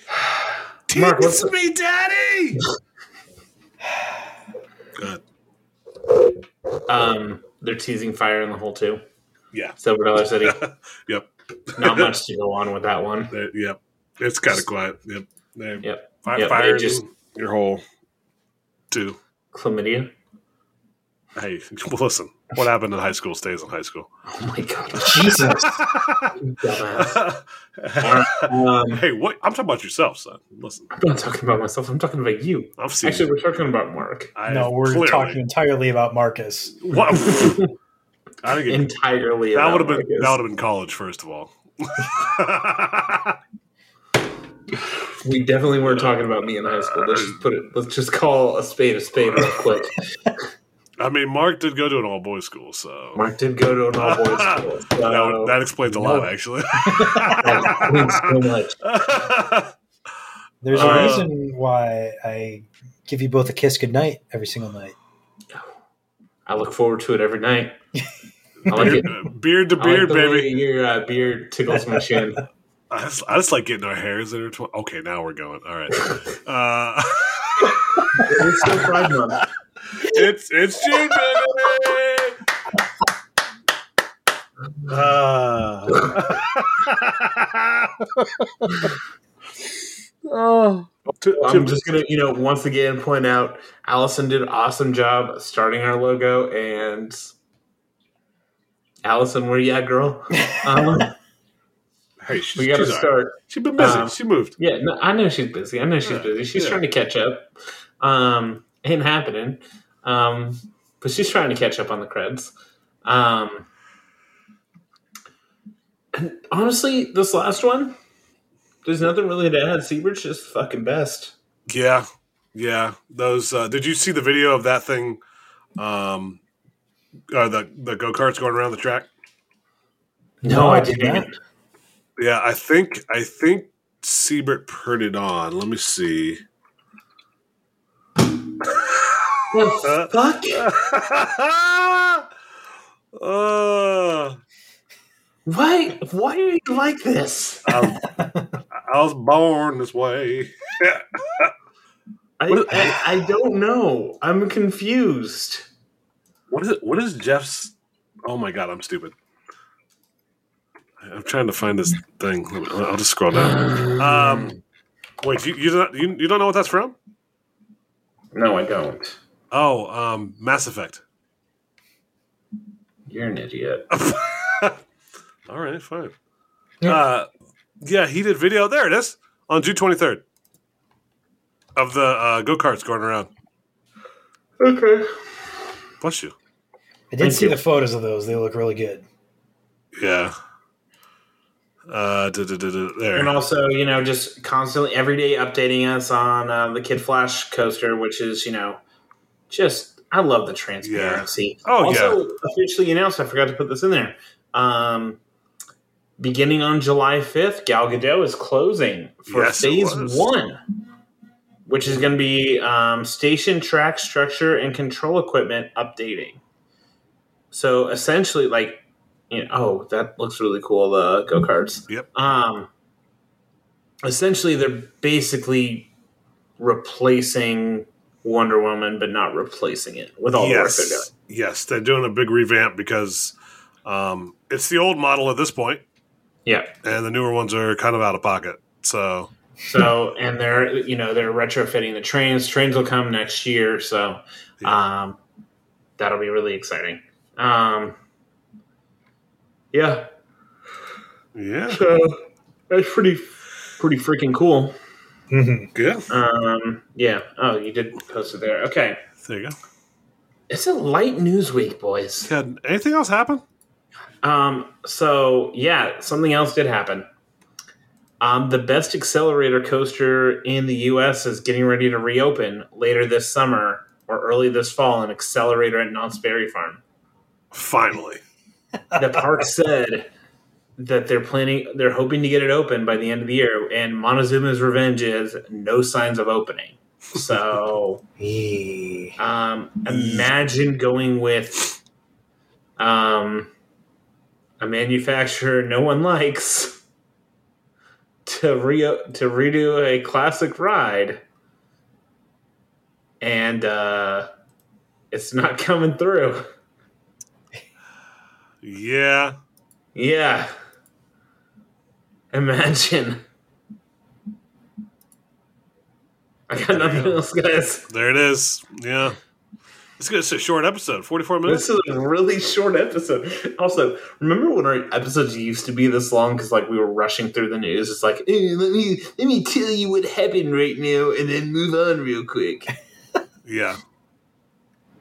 Mark, what's me, Daddy. Good. Um. They're teasing fire in the hole too. Yeah. Silver Dollar City. yep. Not much to go on with that one. Uh, yep. It's kind of quiet. Yep. There. Yep. Fire, Yep, fire just- your whole Two. Chlamydia. Hey, listen. What happened in high school stays in high school. Oh my god. Jesus. Um, hey, what? I'm talking about yourself, son. Listen, I'm not talking about myself. I'm talking about you. I've seen. Actually, we're talking about Mark. I, no, we're clearly- talking entirely about Marcus. What? I think Entirely. that would have been that would have been college first of all. We definitely weren't talking about me in high school. Let's just put it. Let's just call a spade a spade real quick. I mean, Mark did go to an all boys school, so Mark did go to an all boys school. So that, that explains a lot, actually. that so much. There's Uh, a reason why I give you both a kiss goodnight every single night. I look forward to it every night. I like it. beard to I like beard, the way baby. Your uh, beard tickles my chin. I just, I just like getting our hairs intertwined. Okay, now we're going. All right. Uh, It's still Pride Month. it's it's June, baby. Uh, oh, to, I'm just gonna, you know, once again point out Allison did an awesome job starting our logo, and Allison, where you at, girl? Um, hey, she's, we got to she's all right. start. She's been busy. um, she moved. Yeah, no, I know she's busy. I know she's Yeah, busy. She's yeah. trying to catch up. Um, ain't happening. Um, but she's trying to catch up on the creds. Um, and honestly, this last one, there's nothing really to add. Siebert's just fucking best. Yeah, yeah. Those. Uh, did you see the video of that thing? Um, uh, the the go karts going around the track. No, I did not. Yeah, I think I think Siebert put it on. Let me see. Well, fuck. uh, Why? Why are you like this? I, I was born this way. I, I, I don't know. I'm confused. What is it? What is Jeff's? Oh my god, I'm stupid. I'm trying to find this thing. I'll just scroll down. Um, wait, you you don't you, you don't know what that's from? No, I don't. Oh, um, Mass Effect. You're an idiot. All right, fine. Yeah. Uh, yeah, he did video. There it is on June 23rd of the uh, go karts going around. Okay. Bless you. I did Thank see you. the photos of those. They look really good. Yeah. Uh, duh, duh, duh, duh, And also, you know, just constantly every day updating us on uh, the Kid Flash coaster, which is, you know, just I love the transparency. Oh, also, officially announced. I forgot to put this in there. Um, beginning on July fifth, Gal Gadot is closing for Yes, phase one, which is going to be um, station track structure and control equipment updating. So essentially, like, you know, oh, that looks really cool. The go karts. Yep. Um, essentially, they're basically replacing Wonder Woman, but not replacing it with all the work they're doing. Yes. Yes, they're doing a big revamp because um, it's the old model at this point, Yeah. and the newer ones are kind of out of pocket. So, So, and they're you know they're retrofitting the trains. Trains will come next year, so um, that'll be really exciting. Um, yeah, yeah, so that's pretty pretty freaking cool. Mhm. yeah. Um, yeah. Oh, you did post it there. Okay, There you go. it's a light news week, boys. Yeah, anything else happen? Um, so yeah, something else did happen. Um, the best accelerator coaster in the U.S. is getting ready to reopen later this summer or early this fall. An Xcelerator at Knott's Berry Farm. Finally. The park said that they're planning, they're hoping to get it open by the end of the year. And Montezuma's Revenge is no signs of opening. So um, imagine going with um, a manufacturer no one likes to re to redo a classic ride, and uh, it's not coming through. Yeah. Yeah, imagine. I got There nothing go. else, guys. There it is. Yeah. It's gonna a short episode, forty-four minutes. This is a really short episode. Also, remember when our episodes used to be this long because like we were rushing through the news? It's like, "Eh, let me let me tell you what happened right now, and then move on real quick. Yeah.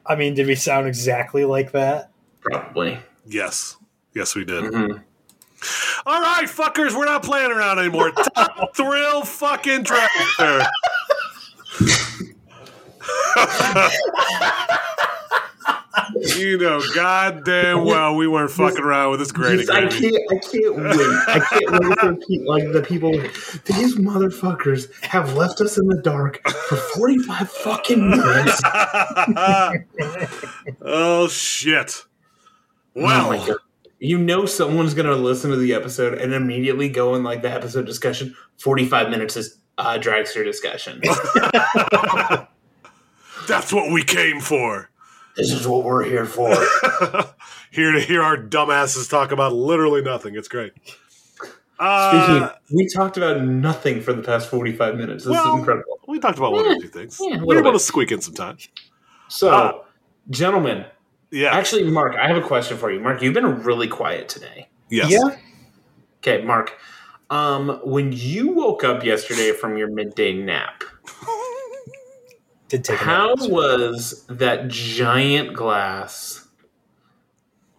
I mean, did we sound exactly like that? Probably. Yes. Yes, we did. Mhm. All right, fuckers, we're not playing around anymore. Top thrill fucking tractor. you know, goddamn well we weren't fucking around with this great I can't. I can't wait. I can't wait for pe- like the people. These motherfuckers have left us in the dark for forty five fucking minutes. oh shit. Oh Well, god! You know someone's gonna listen to the episode and immediately go in like the episode discussion. Forty five minutes is uh, dragster discussion. that's what we came for. this is what we're here for. here to hear our dumbasses talk about literally nothing. It's great. Speaking, Uh, of, we talked about nothing for the past forty five minutes. This Well, is incredible. we talked about one or two things. yeah, we little were able to squeak in some time. So, Uh, gentlemen, Yeah. actually, Mark, I have a question for you. Mark, you've been really quiet today. yes. Yeah. Okay, Mark. Um, when you woke up yesterday from your midday nap, Did take a how nap. was that giant glass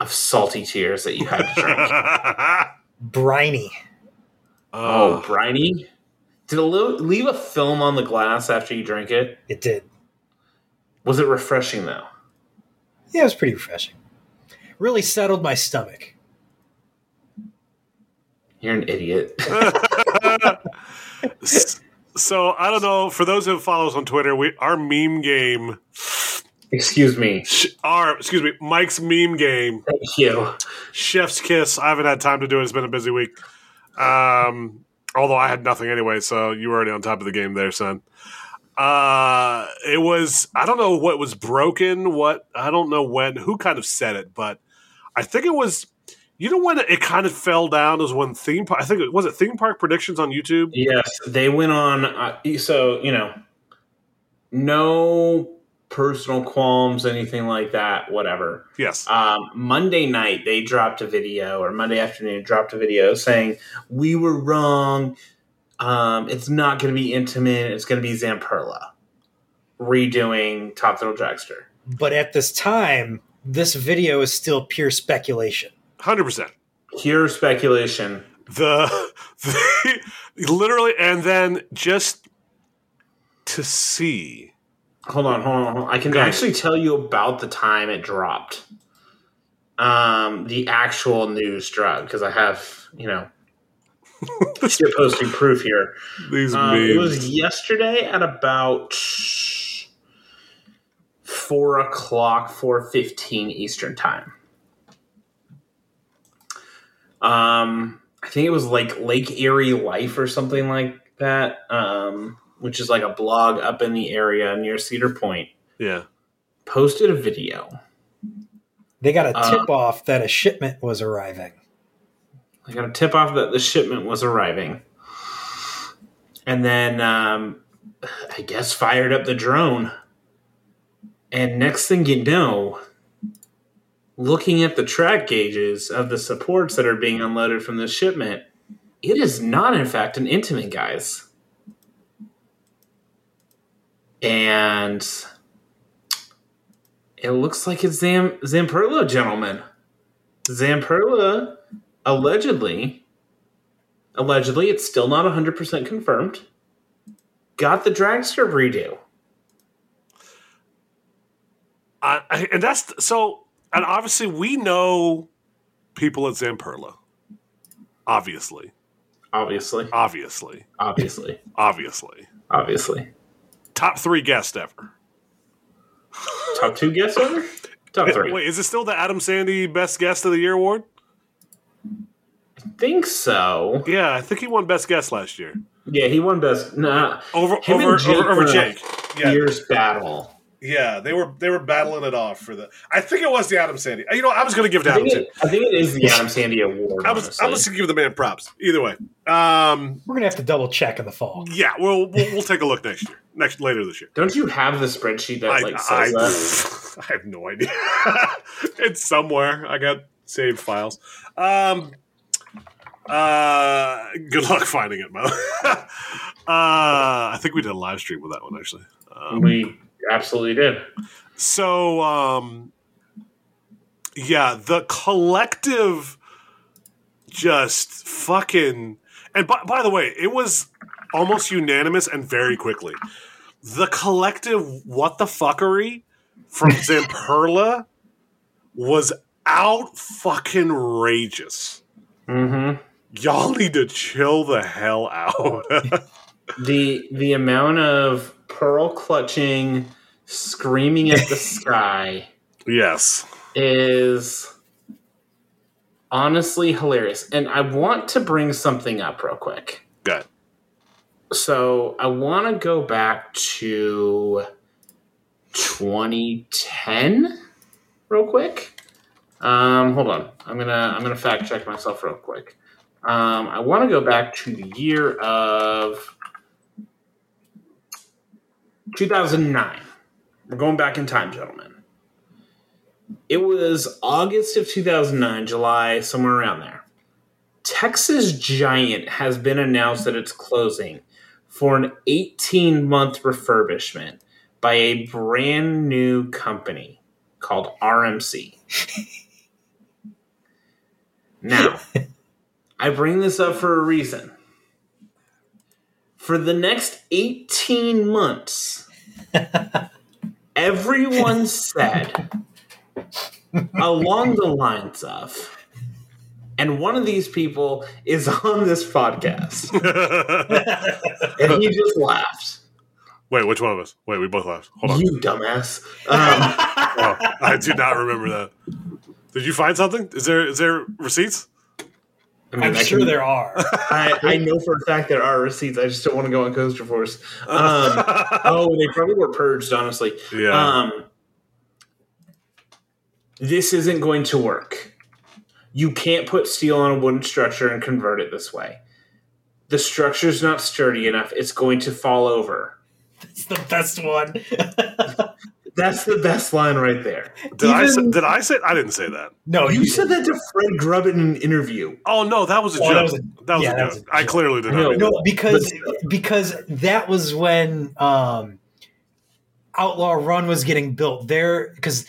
of salty tears that you had to drink? briny. oh, oh, briny! Did it lo- leave a film on the glass after you drank it? It did. Was it refreshing though? Yeah, it was pretty refreshing. Really settled my stomach. You're an idiot. So I don't know. For those who follow us on Twitter, we our meme game, Excuse me. our excuse me, Mike's meme game, Thank you. Chef's Kiss. I haven't had time to do it. It's been a busy week. Um, although I had nothing anyway, so you were already on top of the game there, son. Uh, it was I don't know what was broken. What I don't know when. Who kind of said it, but I think it was. You know when it kind of fell down was when theme park. I think it was it theme park predictions on YouTube. Yes, they went on. Uh, so you know, no personal qualms, anything like that. Whatever. Yes. Um, Monday night they dropped a video, or Monday afternoon dropped a video saying we were wrong. Um, it's not going to be Intamin. It's going to be Zamperla redoing Top Thrill Dragster. But at this time, this video is still pure speculation. Hundred percent. Pure speculation. the, the literally and then just to see Hold on, hold on, hold on. I can Go ahead. actually tell you about the time it dropped. Um, the actual news dropped because I have, you know, shit posting proof here. these Um, it was yesterday at about four o'clock, four fifteen Eastern time. Um, I think it was like Lake Erie Life or something like that. Um, which is like a blog up in the area near Cedar Point. yeah Posted a video. They got a Uh, tip off that a shipment was arriving. I got a tip off that the shipment was arriving. And then um, I guess fired up the drone. And next thing you know, looking at the track gauges of the supports that are being unloaded from the shipment, it is not, in fact, an Intamin, guys. And it looks like it's Zam- Zamperla, gentlemen. Zamperla allegedly, allegedly, it's still not 100% confirmed, got the dragster redo. I- and that's so and obviously we know people at zamperla. Obviously. Obviously, obviously. Obviously, obviously. Obviously. top three guest ever. Top two guests ever? Top three. wait is it still the adam sandy best guest of the year award think so. yeah i think he won best guest last year Yeah, he won best. Nah, over Him and over Jake over, over were in a jake yeah fierce battle. Yeah, they were they were battling it off for the. I think it was the Adam Sandy. You know, I was going to give it to I Adam think, Sandy. it, I think it is the Adam Sandy Award. I was I honestly. was going to give the man props. Either way, um, We're gonna have to double check in the fall. yeah, we'll, we'll we'll take a look next year, next later this year. Don't you have the spreadsheet that I like I, says that? I have no idea. it's somewhere. I got saved files. Um, uh, good luck finding it, Mo. uh, I think we did a live stream with that one actually. Um, We absolutely did. So, um, yeah, the collective just fucking. And by, by the way, it was almost unanimous and very quickly. The collective what the fuckery from Zamperla was out fucking rageous. Mm-hmm. Y'all need to chill the hell out. The the amount of pearl clutching, screaming at the sky yes. is honestly hilarious. And I want to bring something up real quick. Good. So I want to go back to 2010 real quick. Um, hold on. I'm gonna I'm gonna fact check myself real quick. Um, I want to go back to the year of 2009. We're going back in time, gentlemen. It was August of 2009, July, somewhere around there. Texas Giant has been announced that it's closing for an 18 month refurbishment by a brand new company called RMC. now, I bring this up for a reason. For the next 18 months, everyone said along the lines of, and one of these people is on this podcast, and he just laughed. Wait, which one of us? Wait, we both laughed. Hold on. You dumbass. Um, Oh, I do not remember that. Did you find something? Is there is there receipts? I mean, I sure can- there are. I, I know for a fact there are receipts. I just don't want to go on Coaster Force. Um, oh, they probably were purged, honestly. yeah. Um, this isn't going to work. You can't put steel on a wooden structure and convert it this way. The structure's not sturdy enough. It's going to fall over. It's the best one. That's the best line right there. did I say, did I say I didn't say that? no, you said that to Fred Grubb in an interview. Oh no, that was a Oh, joke. that was a- that was yeah, a that joke. was a I clearly did not. No, that. because because that was when um, Outlaw Run was getting built. There, because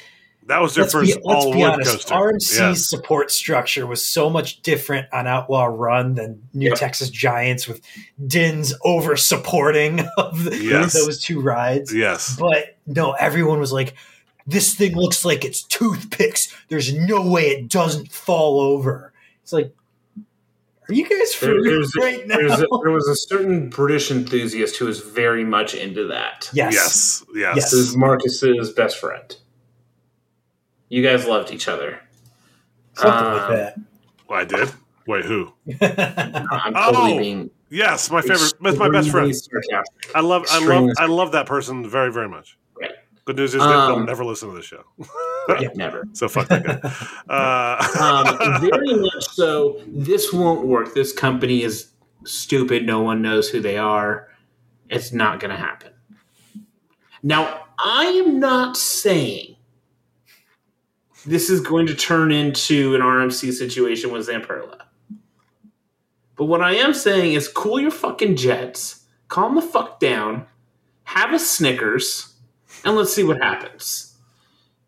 That was their let's first be, let's all be wood honest, coaster. RMC's Yeah. support structure was so much different on Outlaw Run than New Yep. Texas Giants with Din's over supporting of the, Yes. those two rides. Yes. But no, everyone was like, "This thing looks like it's toothpicks. There's no way it doesn't fall over." It's like, are you guys for There- real right now? There's a, there was a certain British enthusiast who was very much into that. yes. Yes. Yes. Yes. This is Marcus's best friend. You guys loved each other. something Um, like I did. Wait, who? I'm totally Oh, being Yes, my favorite. That's my best friend. sarcastic. I love. I love. I love that person very, very much. Good news is that they'll Um, never listen to the show. Yeah, never. So fuck that guy. Uh, Um, very much so. This won't work. This company is stupid. No one knows who they are. It's not going to happen. Now, I am not saying this is going to turn into an RMC situation with Zamperla. But what I am saying is cool your fucking jets, calm the fuck down, have a Snickers, and let's see what happens.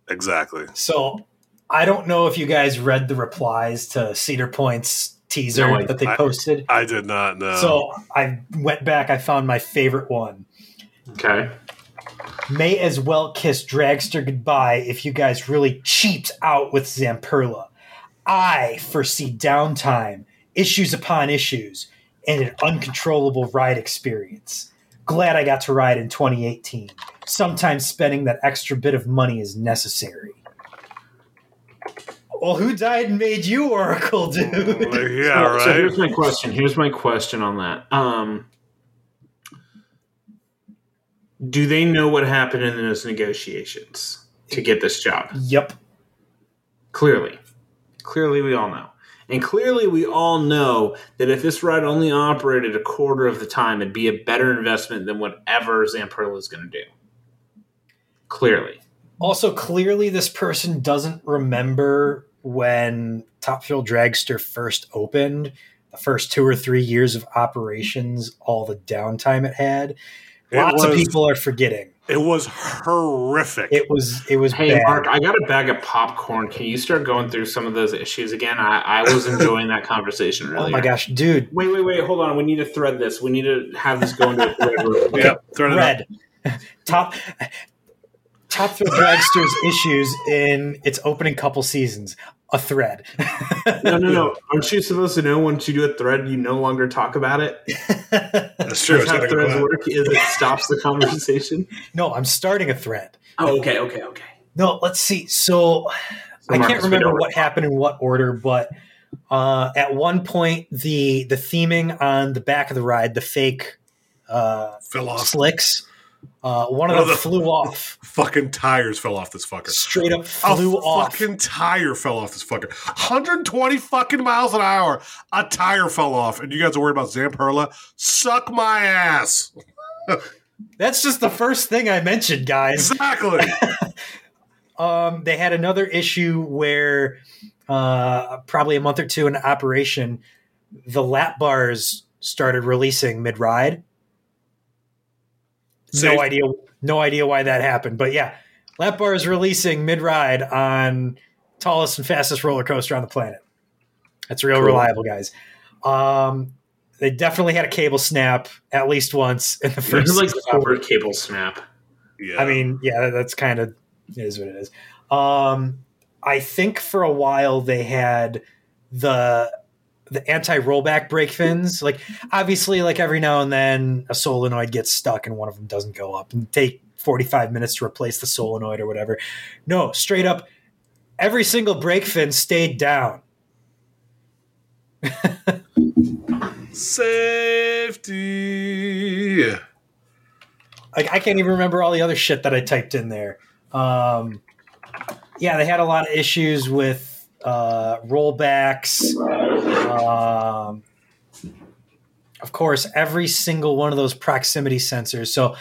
exactly. So I don't know if you guys read the replies to Cedar Point's teaser No, I- that they I- posted. I did not know. So I went back. I found my favorite one. Okay. May as well kiss Dragster goodbye if you guys really cheaped out with Zamperla. I foresee downtime, issues upon issues, and an uncontrollable ride experience. Glad I got to ride in 2018. Sometimes spending that extra bit of money is necessary. Well, who died and made you Oracle, dude? yeah, So- So here's my question. Here's my question on that. Um, do they know what happened in those negotiations to get this job? Yep. Clearly, clearly we all know, and clearly we all know that if this ride only operated a quarter of the time, it'd be a better investment than whatever Zamperla is going to do. Clearly, Also, clearly, this person doesn't remember when Top Thrill Dragster first opened, the first two or three years of operations, all the downtime it had. It Lots of people are forgetting. It was horrific. It was it was Hey, bad. Mark, I got a bag of popcorn. Can you start going through some of those issues again? I, I was enjoying that conversation earlier. oh my gosh, dude, Wait, wait, wait. Hold on. We need to thread this. We need to have this go into a thread. real quick. Yep, thread it up. red top top thread dragsters issues in its opening couple seasons. A thread. No, no, no. Aren't you supposed to know once you do a thread, you no longer talk about it? That's true. That's It's how threads work. Is it stops the conversation? no, I'm starting a thread. Oh, okay, okay, okay. No, let's see. So, I can't remember what happened in what order, but uh, at one point the the theming on the back of the ride, the fake uh, Fell off. slicks, uh, one of One of them the- flew off. Fucking tires fell off this fucker. Straight up flew a off. fucking tire fell off this fucker. 120 fucking miles an hour. A tire fell off, and you guys are worried about Zamperla? Suck my ass. That's just the first thing I mentioned, guys. Exactly. Um, they had another issue where uh, probably a month or two in operation, the lap bars started releasing mid ride. Safe- No idea, no idea why that happened, but yeah, lap Bar is releasing mid ride on tallest and fastest roller coaster on the planet. That's real Cool. reliable, guys. Um, they definitely had a cable snap at least once in the There's first like six over cable snap. Yeah. I mean, yeah, that's kind of is what it is. Um, I think for a while they had the the anti rollback brake fins. Like obviously, like every now and then a solenoid gets stuck and one of them doesn't go up, and take forty five minutes to replace the solenoid or whatever. No, straight up, every single brake fin stayed down. Safety. like I can't even remember all the other shit that I typed in there. Um, yeah, they had a lot of issues with uh, rollbacks. Um, of course, every single one of those proximity sensors. So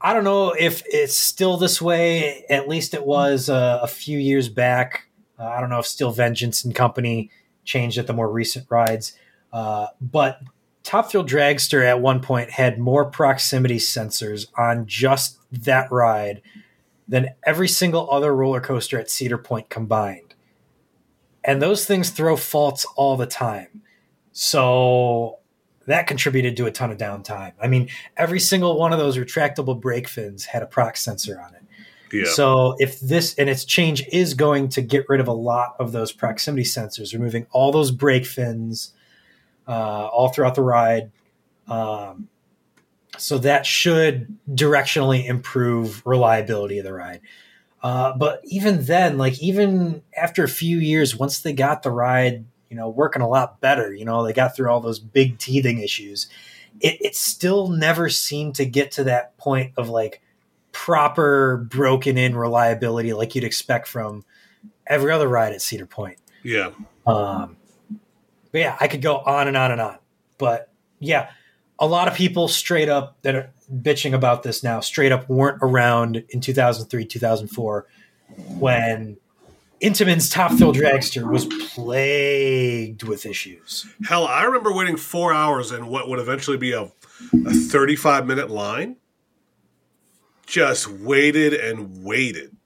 I don't know if it's still this way. At least it was uh, a few years back. Uh, I don't know if Steel Vengeance and Company changed at the more recent rides, uh, but Top Thrill Dragster at one point had more proximity sensors on just that ride than every single other roller coaster at Cedar Point combined. And those things throw faults all the time. So that contributed to a ton of downtime. I mean, every single one of those retractable brake fins had a prox sensor on it. Yeah. So if this and its change is going to get rid of a lot of those proximity sensors, removing all those brake fins uh, all throughout the ride. Um, so that should directionally improve reliability of the ride. Uh, but even then, like even after a few years, once they got the ride, you know, working a lot better, you know, they got through all those big teething issues. It, it still never seemed to get to that point of like proper broken in reliability like you'd expect from every other ride at Cedar Point. yeah. Um, but yeah, I could go on and on and on. But yeah, a lot of people straight up that are bitching about this now straight up weren't around in 2003, 2004 when Intamin's Top Thrill Dragster was plagued with issues. Hell, I remember waiting four hours in what would eventually be a, a 35 minute line. Just waited and waited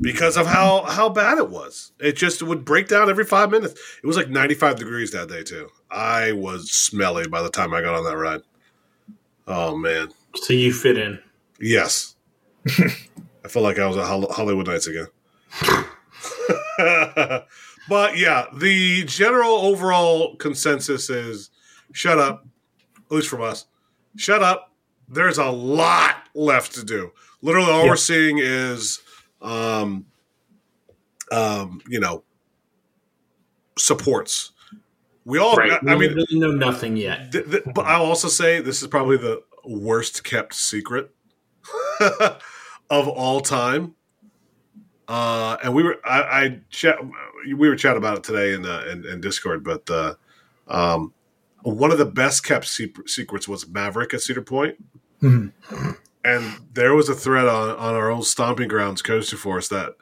because of how, how bad it was. It just would break down every five minutes. It was like 95 degrees that day, too. I was smelly by the time I got on that ride. Oh, man. So you fit in. Yes. I felt like I was at Hollywood Nights again. but yeah, the general overall consensus is shut up, at least from us. Shut up. There's a lot left to do. Literally, all Yeah. we're seeing is, um, um, you know, supports. We all, Right. I, I mean, we really know nothing yet. Th- th- but I'll also say this is probably the worst kept secret of all time. Uh, and we were I, I chat we were chatting about it today in uh, in, in Discord, but uh, um, one of the best kept se- secrets was Maverick at Cedar Point, Mhm. and there was a thread on on our old stomping grounds Coaster Force that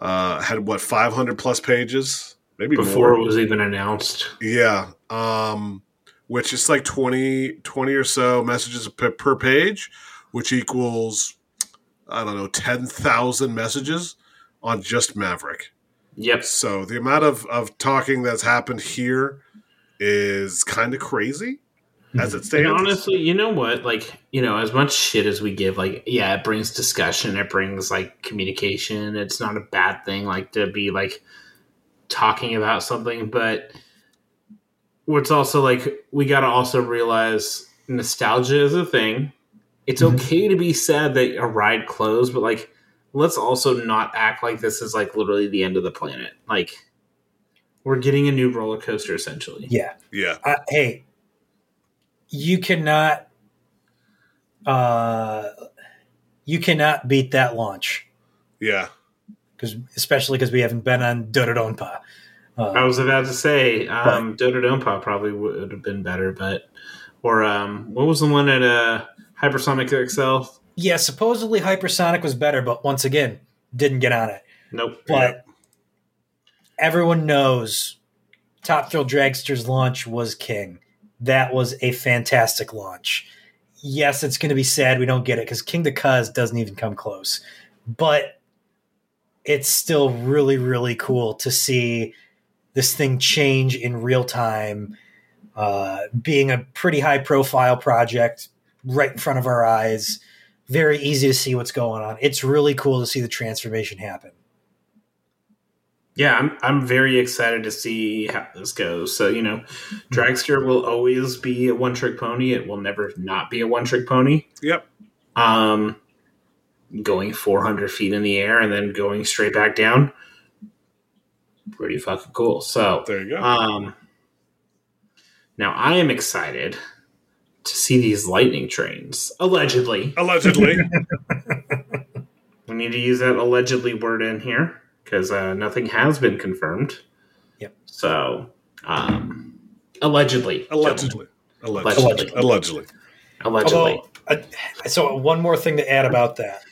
uh, had what five hundred plus pages, maybe Before more. it was even announced. Yeah. Um, which is like 20, 20 or so messages per, per page, which equals I don't know, 10,000 messages on just Maverick. Yep. So the amount of, of talking that's happened here is kind of crazy as it And stands. honestly, you know what? Like, you know, as much shit as we give, like, yeah, it brings discussion, it brings like communication. It's not a bad thing, like to be like talking about something, but what's also like we gotta also realize nostalgia is a thing. It's Mhm. okay to be sad that a ride closed, but like let's also not act like this is like literally the end of the planet. Like we're getting a new roller coaster essentially. Yeah. yeah. I, hey, you cannot, uh, you cannot beat that launch Yeah. Because, especially because we haven't been on Do-Dodonpa. I Uh, was about to say, um, Do-Dodonpa probably would have been better, but or um, what was the one at uh, Hypersonic XL? yeah, supposedly Hypersonic was better, but once again, didn't get on it. Nope. But everyone knows Top Thrill Dragster's launch was king. That was a fantastic launch. Yes, it's going to be sad we don't get it because Kingda Ka doesn't even come close. But it's still really, really cool to see this thing change in real time, uh, being a pretty high profile project right in front of our eyes. Very easy to see what's going on. It's really cool to see the transformation happen. Yeah, I'm I'm very excited to see how this goes. So you know, Dragster will always be a one trick pony. It will never not be a one trick pony. Yep. Um, going 400 feet in the air and then going straight back down, pretty fucking cool. So There you go. Um, now I am excited to see these lightning trains. Allegedly, Allegedly. we need to use that allegedly word in here because uh, nothing has been confirmed. Yep. So, um, allegedly, Allegedly. Allegedly. Allegedly. Allegedly. allegedly. Although, uh, so one more thing to add about that.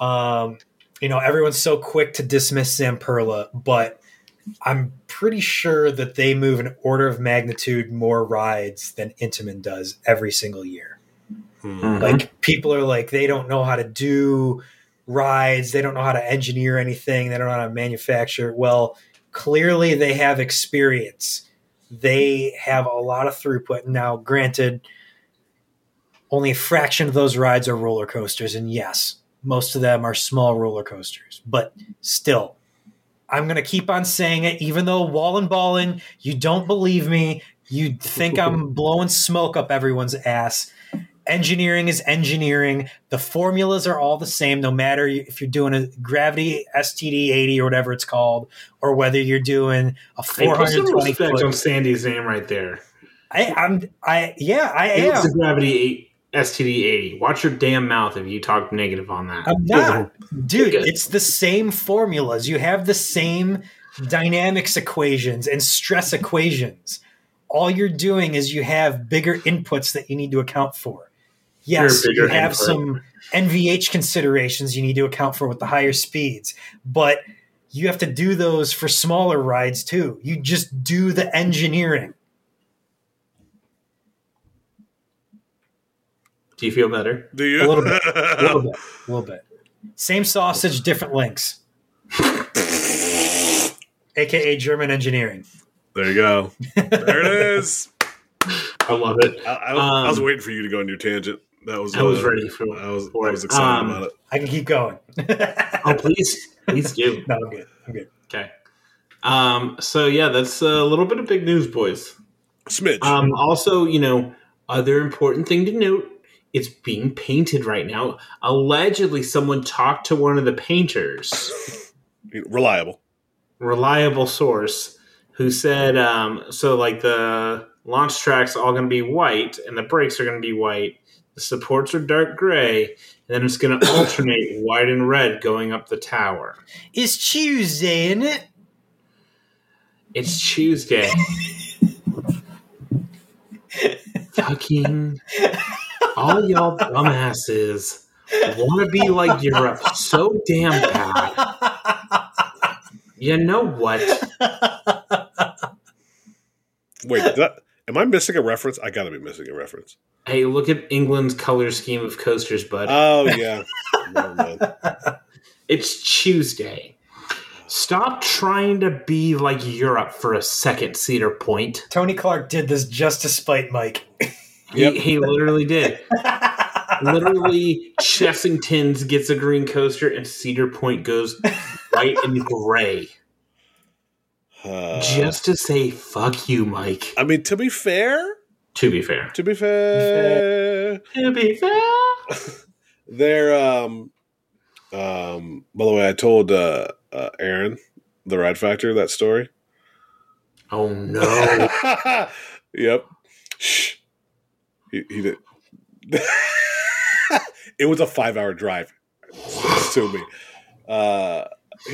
Um, you know, everyone's so quick to dismiss Zamperla, but I'm pretty sure that they move an order of magnitude more rides than Intamin does every single year. Hmm. Mhm. Like people are like they don't know how to do rides, they don't know how to engineer anything, they don't know how to manufacture. Well, clearly they have experience. They have a lot of throughput. Now, granted, only a fraction of those rides are roller coasters, and yes, most of them are small roller coasters, but still. I'm going to keep on saying it, even though Wallin Ballin, you don't believe me. You think I'm blowing smoke up everyone's ass engineering is engineering. The formulas are all the same, no matter if you're doing a gravity STD 80 or whatever it's called, or whether you're doing a Hey, put some 420 respect foot. on Sandy's name right there. I, I'm, I, yeah, I am. It's am. the Gravity 8 STD 80. Watch your damn mouth if you talk negative on that. I'm not, dude. It's the same formulas. You have the same dynamics equations and stress equations. All you're doing is you have bigger inputs that you need to account for. Yes, you have input. some NVH considerations you need to account for with the higher speeds, but you have to do those for smaller rides too. You just do the engineering. Do you feel better? Do you? A little bit. A little bit. A little bit. Same sausage, different links. AKA German engineering. There you go. There it is. I love it. I, I, I was Um, waiting for you to go on your tangent. That was. I was uh, ready for, I was. for I was it. excited Um, about it. I can keep going. Oh, please, please do. no, I'm good. I'm good. Okay. Um, so yeah, that's a little bit of big news, boys. Smidge. Um, also, you know, other important thing to note: it's being painted right now. Allegedly, someone talked to one of the painters, Reliable. reliable source, who said, um, "So like the launch track's all going to be white, and the brakes are going to be white. The supports are dark gray, and then it's going to alternate white and red going up the tower." It's Tuesday, isn't it? It's Tuesday. Fucking all y'all dumbasses want to be like Europe so damn bad. You know what? Wait, that, am I missing a reference? I got to be missing a reference. Hey, look at England's color scheme of coasters, bud. Oh yeah, Never. It's Tuesday. Stop trying to be like Europe for a second, Cedar Point. Tony Clark did this just to spite Mike. He, Yep. he literally did. literally, Chessington's gets a green coaster and Cedar Point goes white and gray. Uh, Just to say, fuck you, Mike. I mean, to be fair, To be fair. to be fair, To be fair. they're um, um. By the way, I told uh, uh Aaron the Ride Factor that story. Oh no. yep. Shh. He, he did. it was a five-hour drive. Sue me. Uh,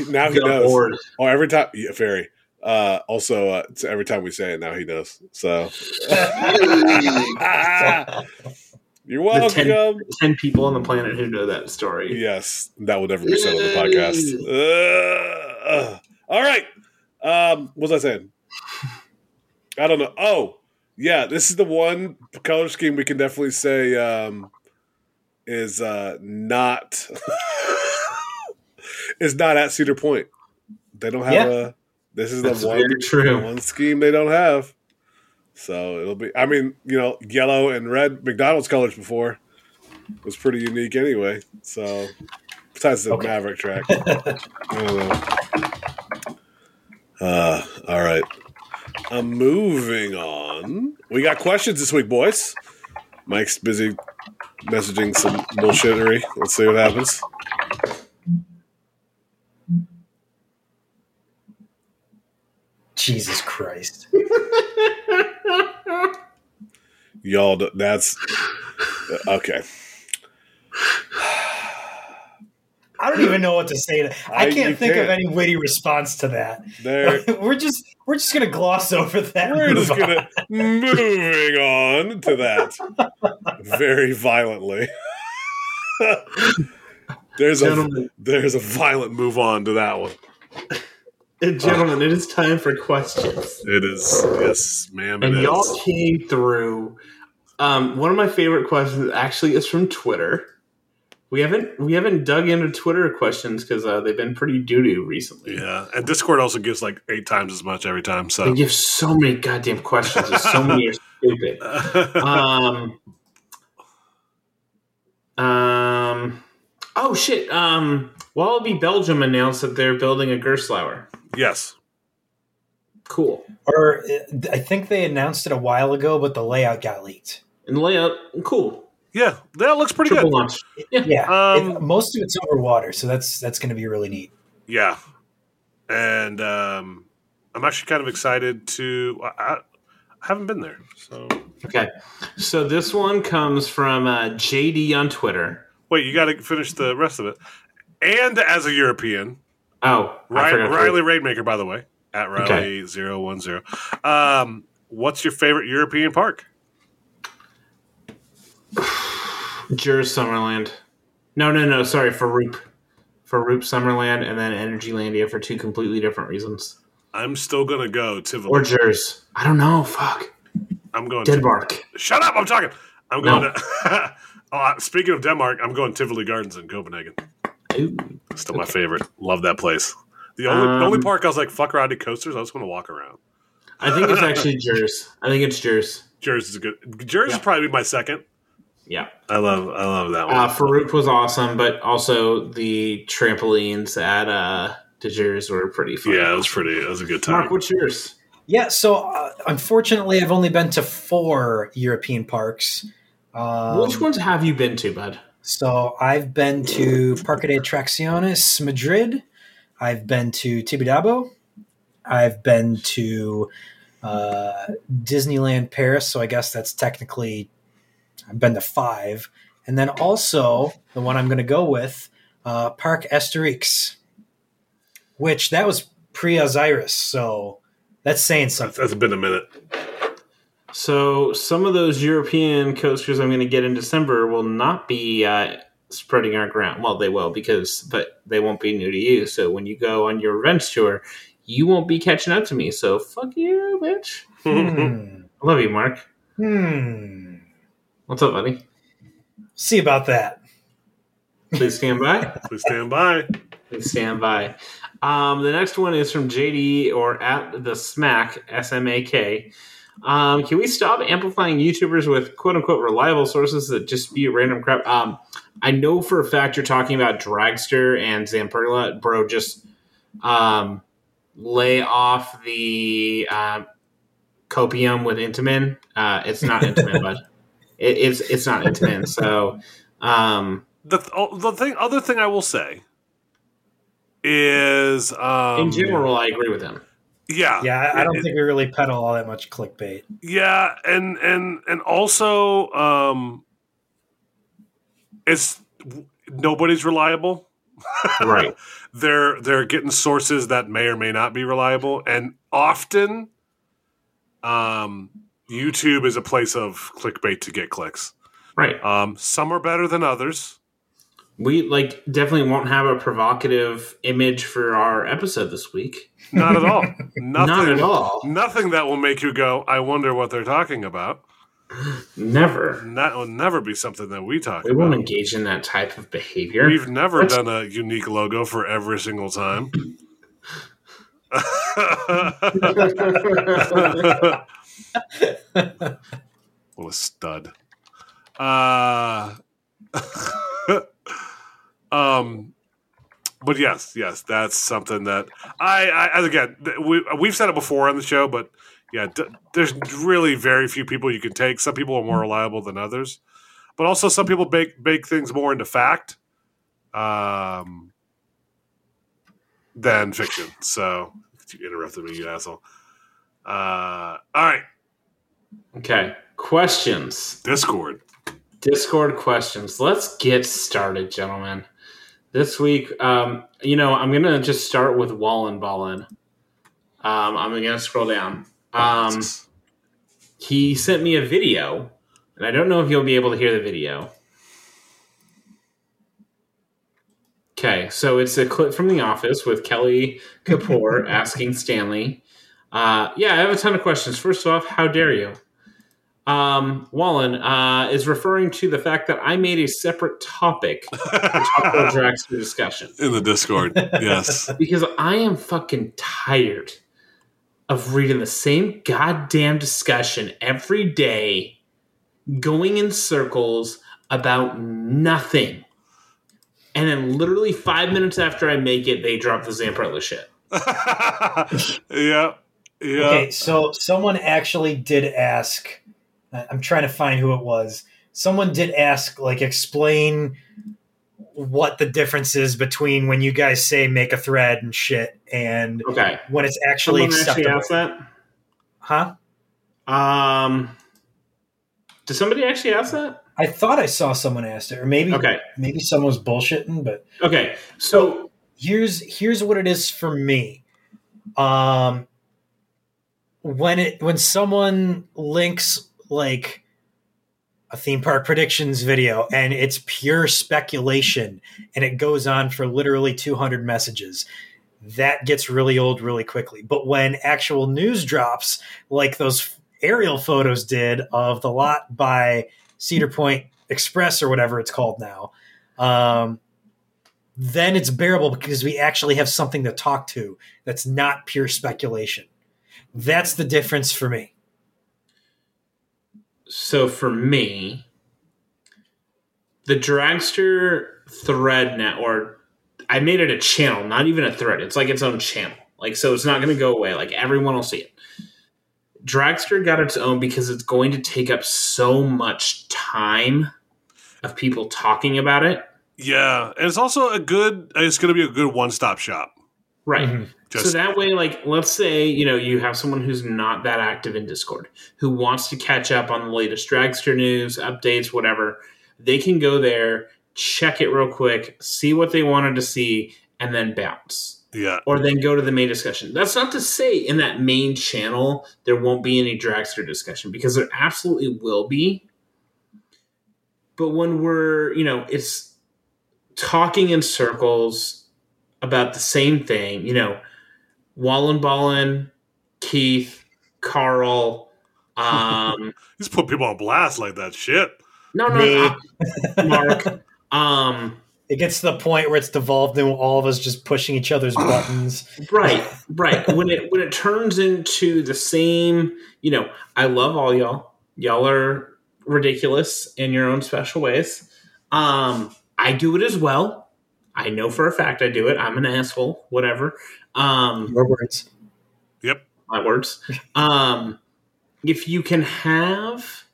now he Get knows. board. Oh, every time, yeah, very. Uh, also, uh, every time we say it, now he knows. So, you're The ten- welcome. 10 people on the planet who know that story. Yes, that will never be said on the podcast. Uh, all right. Um, what was I saying? I don't know. Oh, yeah, this is the one color scheme we can definitely say um, is uh, not is not at Cedar Point. They don't have Yeah. a. This is That's the one true. one scheme they don't have. So it'll be. I mean, you know, yellow and red McDonald's colors before was pretty unique anyway. So besides the Okay. Maverick track, I don't know. Uh, all right. I'm moving on. We got questions this week, boys. Mike's busy messaging some bullshittery. Let's see what happens. Jesus Christ. Y'all, that's okay. I don't even know what to say. To, I I- can't think of can't. any witty response to that. There, we're just we're just gonna gloss over that. We're just on. gonna moving on to that very violently. there's a there's a violent move on to that one. And gentlemen, it is time for questions. It is yes, ma'am. And is. y'all came through. Um, one of my favorite questions actually is from Twitter. We haven't we haven't dug into Twitter questions because uh, they've been pretty doo doo recently. Yeah, and Discord also gives like eight times as much every time. So They So give so many goddamn questions. and so many are stupid. Um. Um. Oh shit. Um. Walibi Belgium announced that they're building a Gerstlauer. yes, Cool. Or uh, I think they announced it a while ago, but the layout got leaked. And the layout, cool. Yeah, that looks pretty Triple good. launch. Yeah. Yeah, Um, it- most of it's over water, so that's that's going to be really neat. Yeah, and um, I'm actually kind of excited to. I, I I haven't been there, so Okay. So this one comes from uh, JD on Twitter. wait. You got to finish the rest of it. And as a European, Oh, I Riley, Riley Raidmaker, by the way, at Riley 010. Um, what's your favorite European park? Djurs Sommerland. No, no, no. Sorry, Farup. Farup Sommerland and then Energylandia for two completely different reasons. I'm still gonna go Tivoli. Or Djurs. I don't know. Fuck. I'm going. To, Denmark. shut up! I'm talking. I'm No. going to. oh, uh, speaking of Denmark, I'm going to Tivoli Gardens in Copenhagen. Ooh. Still my favorite. Love that place. The only Um, the only park I was like fuck riding coasters. I just want to walk around. I think it's actually Djurs. I think it's Djurs. Jersey is a good. Jersey Yeah. is probably my second. Yeah. I love I love that one. Uh, Farup was awesome, but also the trampolines at uh, De were pretty fun. yeah, it was pretty. It was a good time. Mark, what's yours? Yeah, so uh, unfortunately, I've only been to four European parks. Um, Which ones have you been to, bud? So I've been to Parque de Atracciones Madrid. I've been to Tibidabo. I've been to uh, Disneyland Paris. So I guess that's technically I've been to five, and then also the one I'm going to go with, uh, Parc Asterix, which that was pre Osiris. So that's saying something. that's been a minute. So some of those European coasters I'm going to get in December will not be uh, spreading our ground. Well, they will because, but they won't be new to you. So when you go on your revenge tour, you won't be catching up to me. So fuck you, bitch. Hmm. I love you, Mark. Hmm. What's up, buddy? See about that. Please stand by. Please stand by. Please stand by. Um, the next one is from JD or at the Smack S M A K. Um, can we stop amplifying YouTubers with quote unquote reliable sources that just spew random crap? Um, I know for a fact you're talking about Dragster and Zamperla, bro. Just um, lay off the um, copium with Intamin. Uh, it's not Intamin, but it, it's it's not Intamin. So um, The oh, the thing, other thing I will say is, um, in general, I agree with him. yeah, Yeah, I, I don't It- think we really peddle all that much clickbait. Yeah, and and and also, um, it's nobody's reliable. Right. They're they're getting sources that may or may not be reliable, and often, um, YouTube is a place of clickbait to get clicks. Right. Um, some are better than others. We like definitely won't have a provocative image for our episode this week. Not at all. Nothing Not at all. Nothing that will make you go, "I wonder what they're talking about." Never. That will never be something that we talk about. We won't engage in that type of behavior. We've never Let's- done a unique logo for every single time. what a stud. Uh, um, but yes, yes, that's something that I, I again, we, we've said it before on the show, but yeah, d- there's really very few people you can take. Some people are more reliable than others, but also some people bake bake things more into fact um, than fiction. So you interrupted me, you asshole. Uh, all right, okay. Questions. Discord. Discord questions. Let's get started, gentlemen. This week, um, you know, I'm gonna just start with Wallen Ballin. Um, I'm gonna scroll down. Um, he sent me a video, and I don't know if you'll be able to hear the video. Okay, so it's a clip from The Office with Kelly Kapoor asking Stanley. Uh, yeah, I have a ton of questions. First off, how dare you? Um, Wallen uh, is referring to the fact that I made a separate topic for Dragster discussion in the Discord. Yes. because I am fucking tired of reading the same goddamn discussion every day, going in circles about nothing. And then, literally five minutes after I make it, they drop the Zamperla shit. yeah. Yeah. Okay, so someone actually did ask. I'm trying to find who it was. Someone did ask, like, explain what the difference is between when you guys say make a thread and shit and Okay. when it's actually Someone actually acceptable. asked that? huh? Um, did somebody actually ask that? I thought I saw someone asked it, or maybe Okay. maybe someone was bullshitting, but Okay. So, here's here's what it is for me. Um when it when someone links like a theme park predictions video and it's pure speculation and it goes on for literally 200 messages that gets really old really quickly but when actual news drops like those aerial photos did of the lot by cedar point express or whatever it's called now um, then it's bearable because we actually have something to talk to that's not pure speculation. That's the difference for me. so for me, the Dragster thread net, or I made it a channel, not even a thread. It's like its own channel. Like, so it's not going to go away. Like, everyone will see it. Dragster got its own because it's going to take up so much time of people talking about it. Yeah. And it's also a good, it's going to be a good one stop shop. Right. Mhm. Just, so that way, like, let's say you know you have someone who's not that active in Discord who wants to catch up on the latest Dragster news, updates, whatever. They can go there, check it real quick, see what they wanted to see, and then bounce, yeah. or then go to the main discussion. That's not to say in that main channel there won't be any Dragster discussion because there absolutely will be. But when we're, you know, it's talking in circles about the same thing, you know, Wallenballen, Keith, Carl, um, Just put people on blast like that shit. no, no, Me. Mark, um, It gets to the point where it's devolved into all of us just pushing each other's buttons. right, right. When it when it turns into the same, you know, I love all y'all. Y'all are ridiculous in your own special ways. Um, I do it as well. I know for a fact I do it. I'm an asshole, whatever. Um, Your words. Yep. my words. Um, if you can have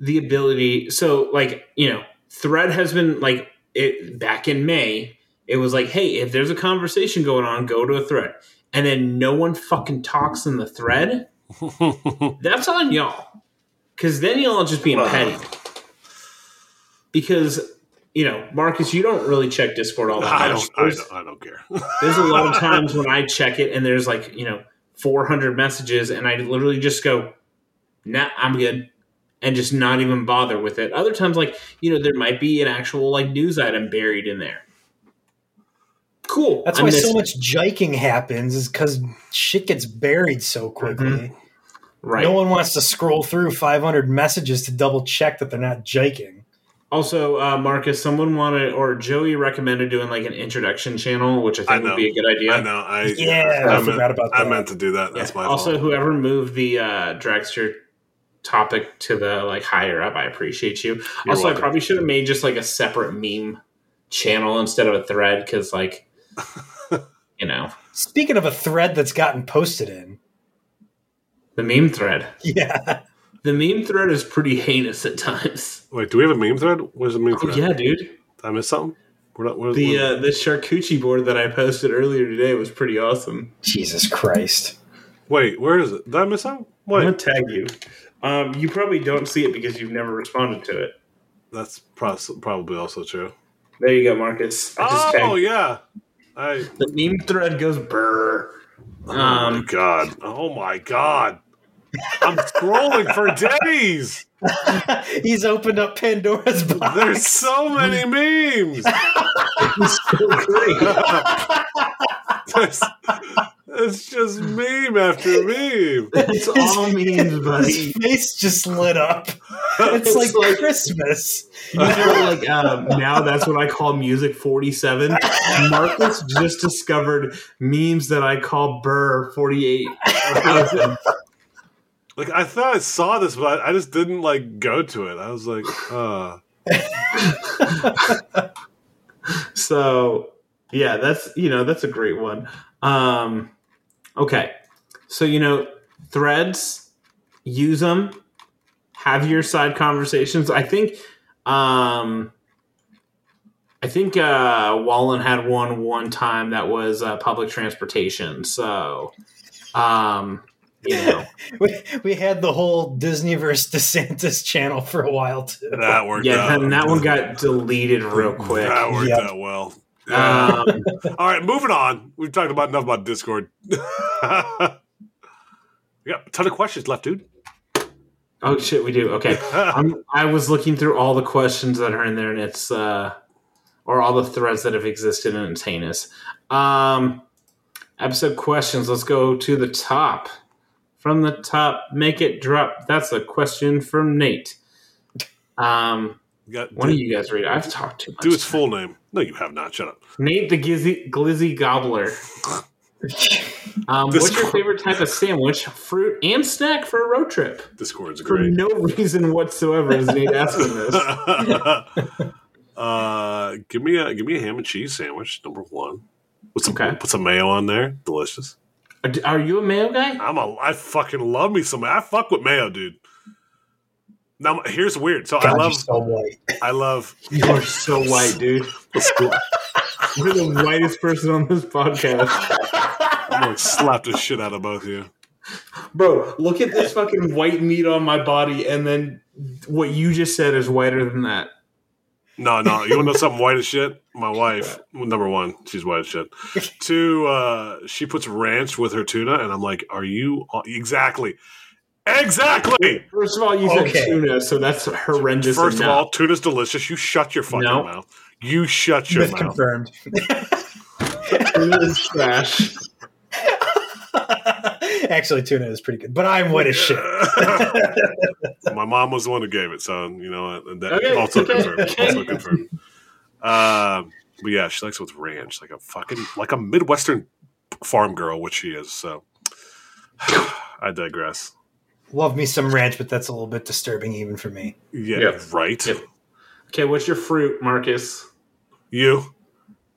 the ability, so like you know, Thread has been like it back in May. It was like, hey, if there's a conversation going on, go to a thread, and then no one fucking talks in the thread. That's on y'all, because then y'all are just being petty. Because you know, Marcus, you don't really check Discord all that I much. don't, I don't. I don't care. there's a lot of times when I check it and there's like, you know, 400 messages and I literally just go, nah, I'm good. And just not even bother with it. Other times, like, you know, there might be an actual like news item buried in there. Cool. That's I why miss so it. much jiking happens, is because shit gets buried so mm-hmm. quickly. Right. No one wants to scroll through 500 messages to double check that they're not jiking. Also, uh, Marcus, someone wanted, or Joey recommended doing like an introduction channel, which I think I would be a good idea. I know. I Yeah, I, I meant, forgot about I meant to do that. That's Yeah. my also, fault. whoever moved the uh, dragster topic to the like higher up, I appreciate you. You're also, I probably should have made just like a separate meme channel instead of a thread because, like, you know, Speaking of a thread that's gotten posted in, the meme thread. yeah, The meme thread is pretty heinous at times. Wait, do we have a meme thread? Where's the meme Oh thread? yeah, dude. Did I miss something? We're not, we're, The we're- uh, the charcuterie board that I posted earlier today was pretty awesome. Jesus Christ. wait, where is it? Did I miss something? I'm gonna tag you. Um, you probably don't see it because you've never responded to it. that's pros- probably also true. There you go, Marcus. I just Oh tagged- yeah. I. the meme thread goes brr. Oh my Um, god. Oh my god. I'm scrolling for days. He's opened up Pandora's box. There's so many memes. it's so great. It's just meme after meme. It's all memes, His buddy. His face just lit up. It's, It's like, like- Christmas. You know, like um, now that's what I call music 47. Marcus just discovered memes that I call Burr 48. Like I thought I saw this, but I just didn't like go to it. I was like, uh so yeah, that's you know that's a great one. Um, okay, so you know threads, use them, have your side conversations. I think. Um, I think uh, Wallen had one one time that was uh, public transportation. So, um, you know, We, we had the whole Disney versus DeSantis channel for a while too. that worked yeah, out. and that one got deleted real quick. That worked Yep. out well. Um, All right, moving on. We've talked about enough about Discord. we got a ton of questions left, dude. oh shit, we do. Okay, I'm, I was looking through all the questions that are in there, and it's uh, or all the threads that have existed, and it's heinous. Um, episode questions. Let's go to the top. From the top, make it drop. That's a question from Nate. Um, got, one do, of you guys read. it. I've talked too much. do its full name. No, you have not. Shut up. Nate the Gizzy, Glizzy Gobbler. Um, what's your favorite type of sandwich, fruit, and snack for a road trip? Discord's For great. no reason whatsoever is Nate asking this. uh, give me a give me a ham and cheese sandwich. Number one. Put some Okay. put some mayo on there. Delicious. Are, are you a mayo guy? I'm a I fucking love me some. I fuck with mayo, dude. Now here's weird. So I God, you're love so white. I love You are so white, dude. You're the whitest person on this podcast. I'm gonna slap the shit out of both of you. Bro, look at this fucking white meat on my body, and then what you just said is whiter than that. No, no. You want to know something white as shit? My wife, well, number one, she's white as shit. Two, uh, she puts ranch with her tuna, and I'm like, are you exactly? Exactly. First of all, you said Okay. tuna, so that's horrendous. First of all, tuna's delicious. You shut your fucking No. mouth. You shut your Myth mouth. confirmed. tuna is trash. Actually, tuna is pretty good, but I'm white as shit. My mom was the one who gave it, so you know that Okay, also confirmed. okay. Also confirmed. Um, but yeah, she likes it with ranch, like a fucking like a midwestern farm girl, which she is. So I digress. Love me some ranch, but that's a little bit disturbing even for me. Yeah, Yeah. right. Yeah. Okay, what's your fruit, Marcus? You.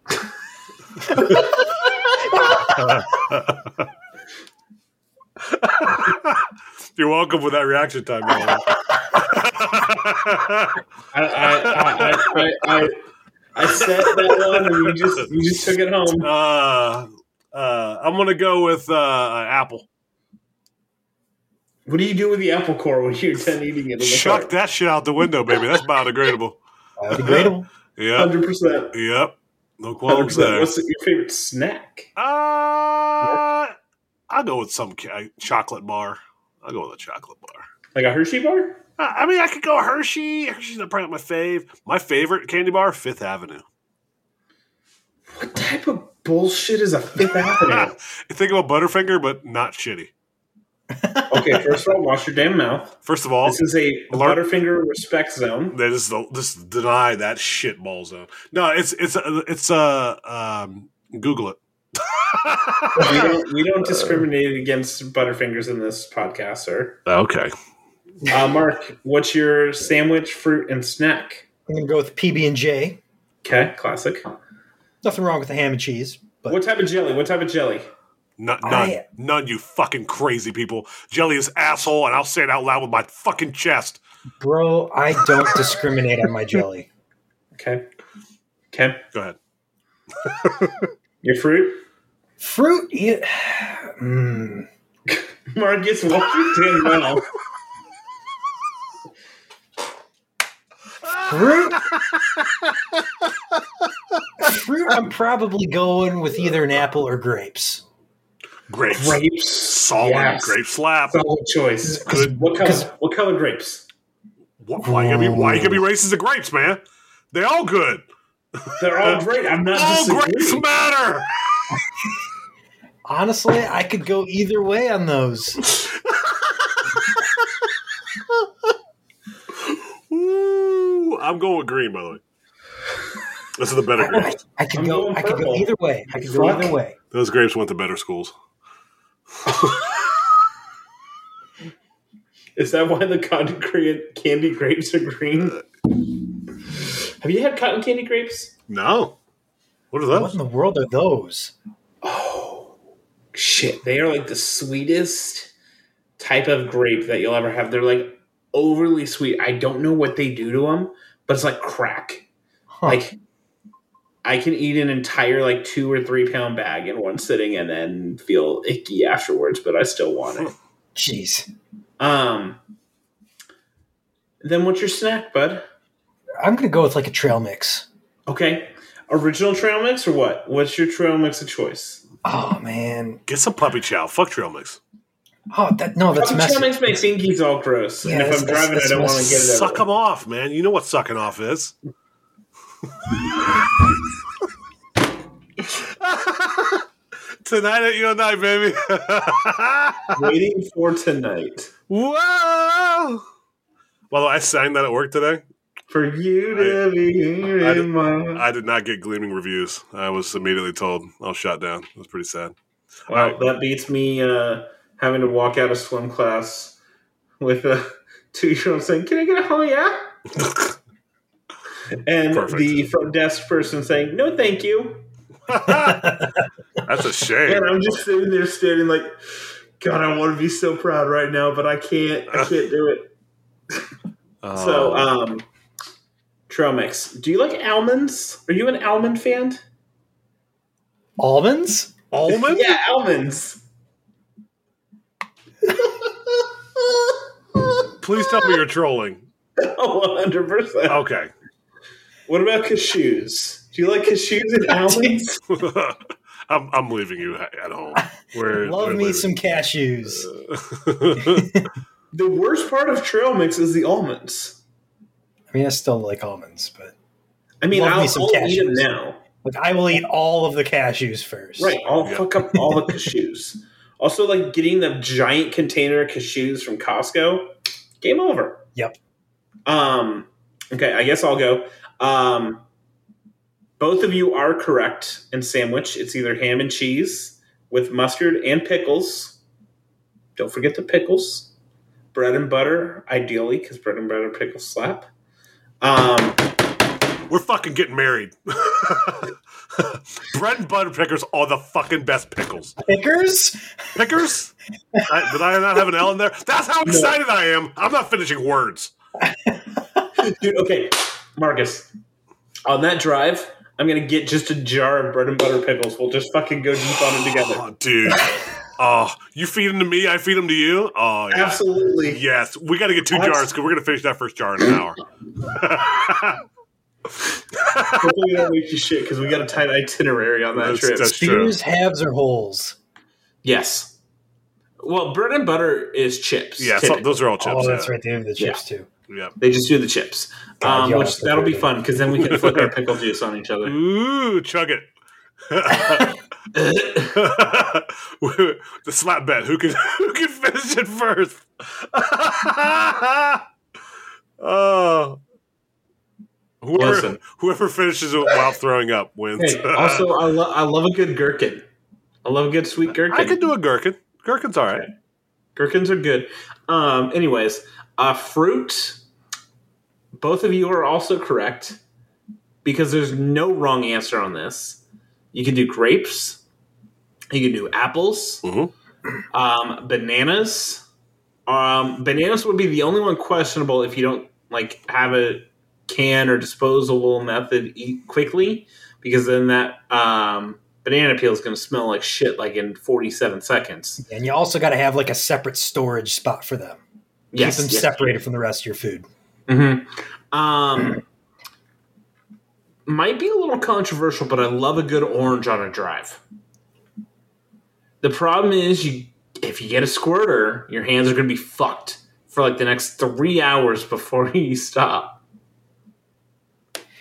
You're welcome for that reaction time. I I I, I, I, I said that one, and you just you just took it home. uh, uh, I'm gonna go with uh, apple. What do you do with the apple core when you're done eating it? Chuck that shit out the window, baby. That's biodegradable. Biodegradable. Yep. Hundred percent. Yep. No qualms there. What's your favorite snack? Uh, I'll go with some chocolate bar. I'll go with a chocolate bar. Like a Hershey bar? Uh, I mean, I could go Hershey. Hershey's not probably my fave. My favorite candy bar, Fifth Avenue. What type of bullshit is a Fifth Avenue? you think about Butterfinger, but not shitty. okay, first of all, wash your damn mouth. First of all, This is a Learn- Butterfinger respect zone. that is the just deny that shit ball zone. No, it's it's it's uh um Google it. We don't, we don't discriminate against Butterfingers in this podcast, sir. okay. Uh, Mark, what's your sandwich, fruit, and snack? I'm gonna go with PB and J. Okay, classic. Nothing wrong with the ham and cheese, but What type of jelly? What type of jelly? None, none, I- none, you fucking crazy people. Jelly is asshole, and I'll say it out loud with my fucking chest. bro, I don't discriminate on my jelly. Okay. Okay. Go ahead. Your fruit? Fruit, yeah, mm, Marcus, wash your damn mouth. fruit. fruit. I'm probably going with either an apple or grapes. Grapes. Grapes. Solid Yes. grape slap. Solid choice. Good. What color? 'Cause- What color grapes? Wh- Why you gonna be why you gonna be racist to grapes, man? They all good. They're all uh, great. I'm not All grapes disagreeing. matter. Honestly, I could go either way on those. Ooh, I'm going with green, by the way. This is the better I, grapes. I could I'm go. going I could go either way. I could go Fuck. either way. Those grapes went to better schools. Is that why the cotton cra- candy grapes are green? Have you had cotton candy grapes? No. What are those? What in the world are those? Oh, shit. They are like the sweetest type of grape that you'll ever have. They're like overly sweet. I don't know what they do to them, but it's like crack. Huh. Like, I can eat an entire like two or three pound bag in one sitting and then feel icky afterwards, but I still want it. Jeez, Um, then what's your snack, bud? I'm gonna go with like a trail mix. Okay, original trail mix or what? What's your trail mix of choice? Oh man. Get some puppy chow. Fuck trail mix. Oh, that no, that's Trail messy. mix my fingies all gross, Yeah, and if I'm driving, that's- I don't want to get it. Suck everywhere. them off, man. You know what sucking off is. Tonight at your night, baby. Waiting for tonight Whoa! Well, I sang that at work today. For you to be here I in did- my. I did not get gleaming reviews. I was immediately told I was shot down. It was pretty sad. Wow, that beats me uh, having to walk out of swim class with a two-year-old saying, "Can I get a oh yeah?" and Perfect. the front desk person saying, "No, thank you." That's a shame. And I'm just sitting there standing like, God, I want to be so proud right now, but I can't. I can't do it. So, Um, um, trail mix. Do you like almonds? Are you an almond fan? Almonds? Almonds? Yeah, almonds. Please tell me you're trolling. Oh, 100%. Okay. What about cashews? Do you like cashews and almonds? I'm, I'm leaving you at home. We're, Love we're me leaving. some cashews. the worst part of trail mix is the almonds. I mean, I still like almonds, but I mean, I'll, some I'll eat them cashews. now. like I will eat all of the cashews first. Right, I'll Yeah. fuck up all the cashews. Also, like getting the giant container of cashews from Costco, game over. Yep. Um. Okay, I guess I'll go. Um. both of you are correct in sandwich. It's either ham and cheese with mustard and pickles. Don't forget the pickles. Bread and butter, ideally, because bread and butter pickles slap. Um, We're fucking getting married. Bread and butter pickers are the fucking best pickles. Pickers? Pickers? I, did I not have an L in there? That's how excited I am. I'm not finishing words. dude, okay, Marcus. On that drive, I'm gonna get just a jar of bread and butter pickles. We'll just fucking go deep on it together. Oh, dude. Oh, you feed them to me, I feed them to you? Oh, yeah. Absolutely. Yes, we got to get two That's- jars because we're going to finish that first jar in an hour. Hopefully, we don't make you shit because we got a tight itinerary on that That's- trip. that's- true. Spears, halves, or holes? yes. Well, bread and butter is chips. yeah, so, those are all chips. oh, that's yeah. right. They have the chips too. Yeah. They just do the chips, God, um, which that'll be fun because then we can flip our pickle juice on each other. Ooh, chug it. the slap bet. Who can who can finish it first? oh. Whoever, Listen. whoever finishes it while throwing up wins. hey, also, I, lo- I love a good gherkin. I love a good sweet gherkin. I could do a gherkin. Gherkin's all right. Gherkins are good. Um, anyways, uh, fruit. Both of you are also correct because there's no wrong answer on this. You can do grapes. You can do apples. Mhm. Um, bananas. Um, bananas would be the only one questionable if you don't like have a can or disposable method eat quickly because then that um, banana peel is going to smell like shit like in 47 seconds. And you also got to have like a separate storage spot for them. Yes, Keep them yes. separated from the rest of your food. Mm-hmm. Um, might be a little controversial, but I love a good orange on a drive. The problem is, you if you get a squirter, your hands are going to be fucked for like the next three hours before you stop.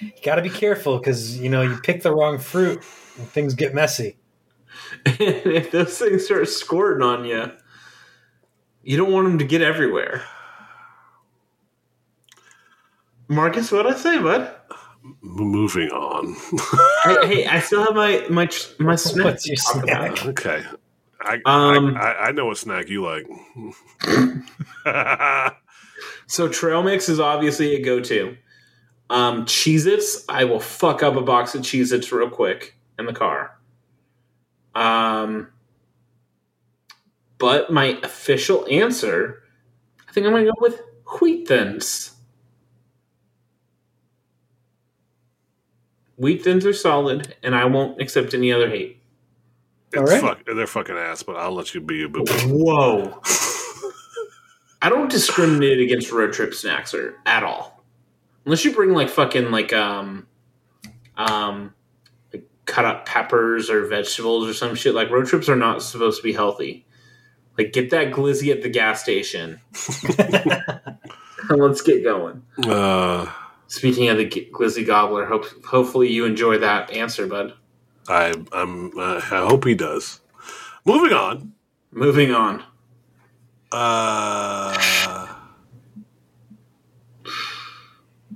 You got to be careful because you know you pick the wrong fruit and things get messy. And if those things start squirting on you, you don't want them to get everywhere. Marcus, what I say, bud? Moving on. hey, hey, I still have my my my snack. What's your to talk about. snack? okay. I, Um, I, I know what snack you like. So trail mix is obviously a go-to. Um, Cheez-Its, I will fuck up a box of Cheez-Its real quick in the car. Um, but my official answer, I think I'm gonna go with Wheat Thins. Wheat Thins are solid, and I won't accept any other hate. All It's fuck, they're fucking ass, but I'll let you be a boo. Whoa. I don't discriminate against road trip snacks or at all. Unless you bring like fucking like um um like cut up peppers or vegetables or some shit. Like road trips are not supposed to be healthy. Like get that glizzy at the gas station. Let's get going. Uh, Speaking of the glizzy gobbler, hope hopefully you enjoy that answer, bud. I I'm uh, I hope he does. Moving on. Moving on. Uh,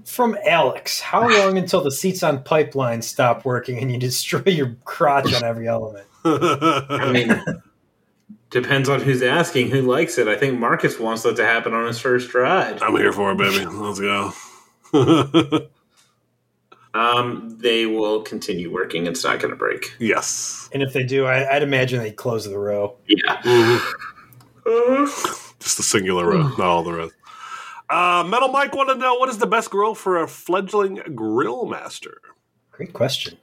From Alex, how long until the seats on pipeline stop working and you destroy your crotch on every element? I mean, depends on who's asking, who likes it. I think Marcus wants that to happen on his first ride. I'm here for it, baby. Let's go. Um, they will continue working. It's not going to break. yes. And if they do, I, I'd imagine they'd close the row. Yeah. Just the singular row, not all the rows. Uh, Metal Mike want to know what is the best grill for a fledgling grill master? Great question.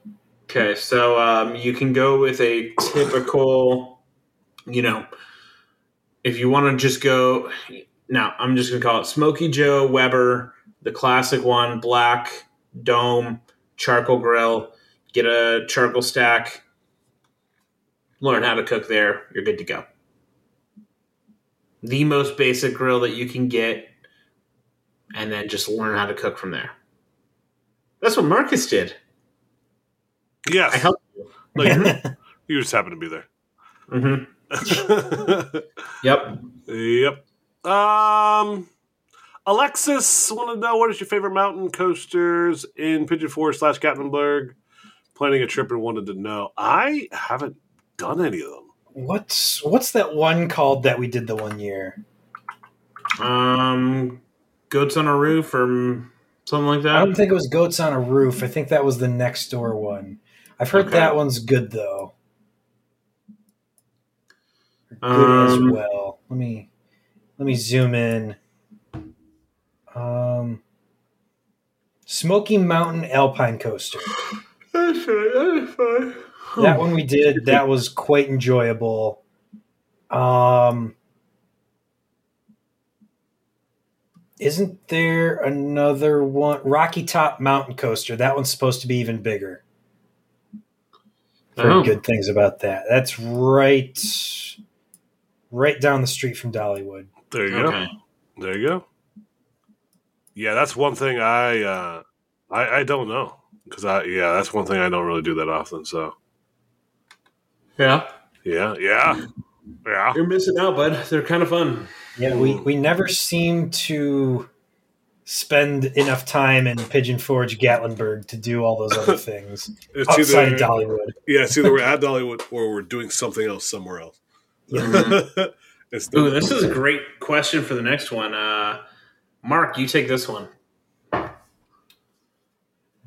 Okay, so um, you can go with a typical, you know, if you want to just go. Now, I'm just going to call it Smokey Joe Weber, the classic one, black dome charcoal grill. Get a charcoal stack. Learn how to cook there. You're good to go. The most basic grill that you can get, and then just learn how to cook from there. That's what Marcus did. Yes. I helped you. No, you, just happen to be there. hmm Yep. yep. Um, Alexis want to know what is your favorite mountain coasters in Pigeon Forge slash Gatlinburg? planning a trip and wanted to know. I haven't done any of them. What's what's that one called that we did the one year? Um, goats on a roof or something like that. I don't think it was Goats on a Roof. I think that was the next door one. I've heard Okay. that one's good though. Good as Um, well. Let me let me zoom in. Um, Smoky Mountain Alpine Coaster. That's fine. That's fine. That one we did. That was quite enjoyable. Um, isn't there another one? Rocky Top Mountain Coaster. That one's supposed to be even bigger. Heard Oh. good things about that. That's right, right down the street from Dollywood. There you Okay. go. There you go. Yeah, that's one thing I uh, I, I don't know because I yeah that's one thing I don't really do that often. So Yeah, yeah, yeah, yeah. you're missing out, bud. They're kind of fun. Yeah, we we never seem to spend enough time in Pigeon Forge, Gatlinburg to do all those other things It's outside either of Dollywood. yeah, it's either we're at Dollywood or we're doing something else somewhere else. it's Ooh, this is a great question for the next one. Uh, Mark, you take this one.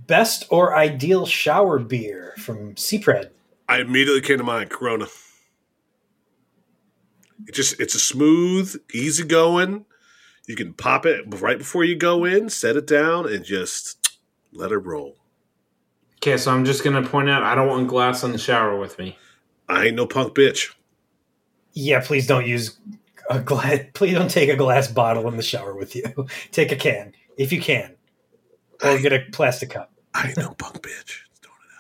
Best or ideal shower beer from Seapred. I immediately came to mind Corona. It just it's a smooth, easy going. You can pop it right before you go in, set it down, and just let it roll. Okay, so I'm just gonna point out I don't want glass in the shower with me. I ain't no punk bitch. Yeah, please don't use a glass. Please don't take a glass bottle in the shower with you. Take a can if you can, or get a plastic cup. I ain't no punk bitch.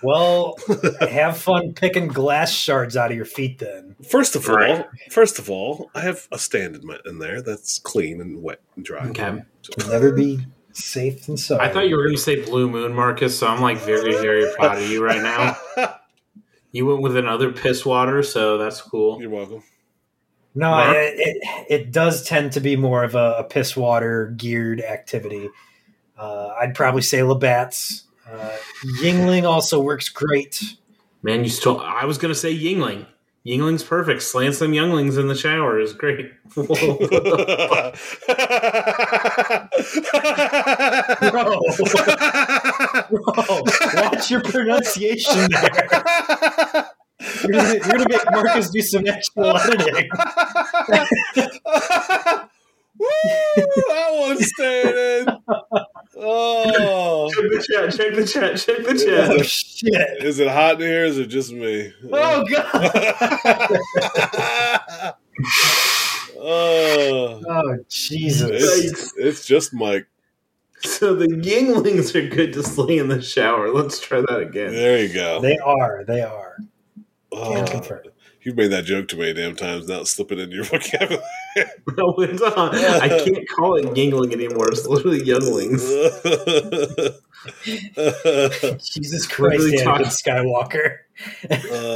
Well, have fun picking glass shards out of your feet. Then First of all, Right. first of all, I have a stand in my in there that's clean and wet and dry. Okay. You'll never be safe and sorry. I thought you were gonna say Blue Moon, Marcus. So I'm like very, very proud of you right now. You went with another piss water, so that's cool. You're welcome. No, it, it it does tend to be more of a, a piss water geared activity. Uh, I'd probably say Labatt's. Uh, Yuengling also works great. Man, you stole. I was gonna say Yuengling. Yuengling's perfect. Slaying some younglings in the shower is great. Bro, bro, watch your pronunciation there. You're gonna, you're gonna make Marcus do some actual editing. Woo! That one's staying in. Oh. check the chat. Check the chat. Check the chat. Oh chat. shit! Is it hot in here? Or is it just me? Oh god! oh. Oh Jesus! It's, it's just Mike. So the Yuenglings are good to slay in the shower. Let's try that again. There you go. They are. They are. Can Oh, confirm. you've made that joke too many damn times. Now it's slipping into your vocabulary. No, it's on. I can't call it Yuengling anymore. It's literally younglings. Jesus Christ, Literally Anakin talk- Skywalker.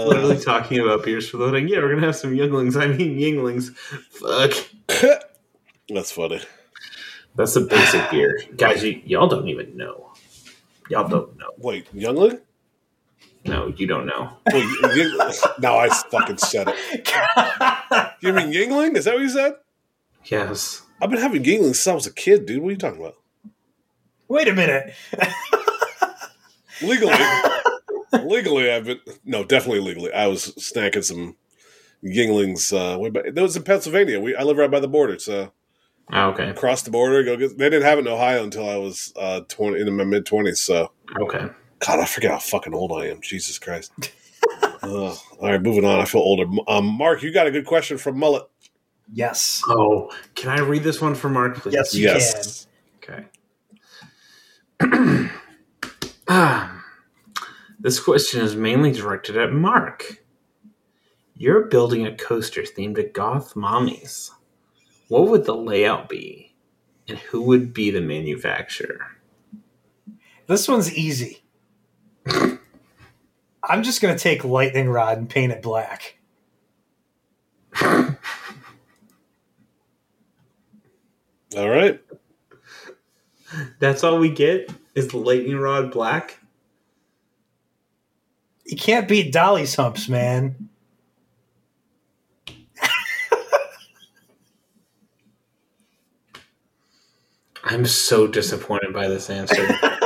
Literally Uh, talking about beers for loading. Yeah, we're gonna have some younglings. I mean Yuenglings. Fuck. that's funny. That's a basic beer, guys. You, y'all don't even know. Y'all don't know. Wait, Youngling? No, you don't know. Wait, Ying- now I fucking said it. You mean Yuengling? Is that what you said? Yes. I've been having Yuengling since I was a kid, dude. What are you talking about? Wait a minute. Legally, legally, I've been no, definitely legally. I was snacking some Yuenglings. Uh, way back. That was in Pennsylvania. We I live right by the border, so Oh, okay. Cross the border, go get. They didn't have it in Ohio until I was uh, twenty in my mid twenties. So Okay. God, I forget how fucking old I am. Jesus Christ. uh, all right, moving on. I feel older. Um, Mark, you got a good question from Mullet. yes. Oh, can I read this one for Mark, please? Yes, you Yes. Okay. Ah, this question is mainly directed at Mark. You're building a coaster themed to goth mommies. What would the layout be? And who would be the manufacturer? This one's easy. I'm just going to take lightning rod and paint it black. All right. That's all we get is the lightning rod black. You can't beat Dolly's humps, man. I'm so disappointed by this answer.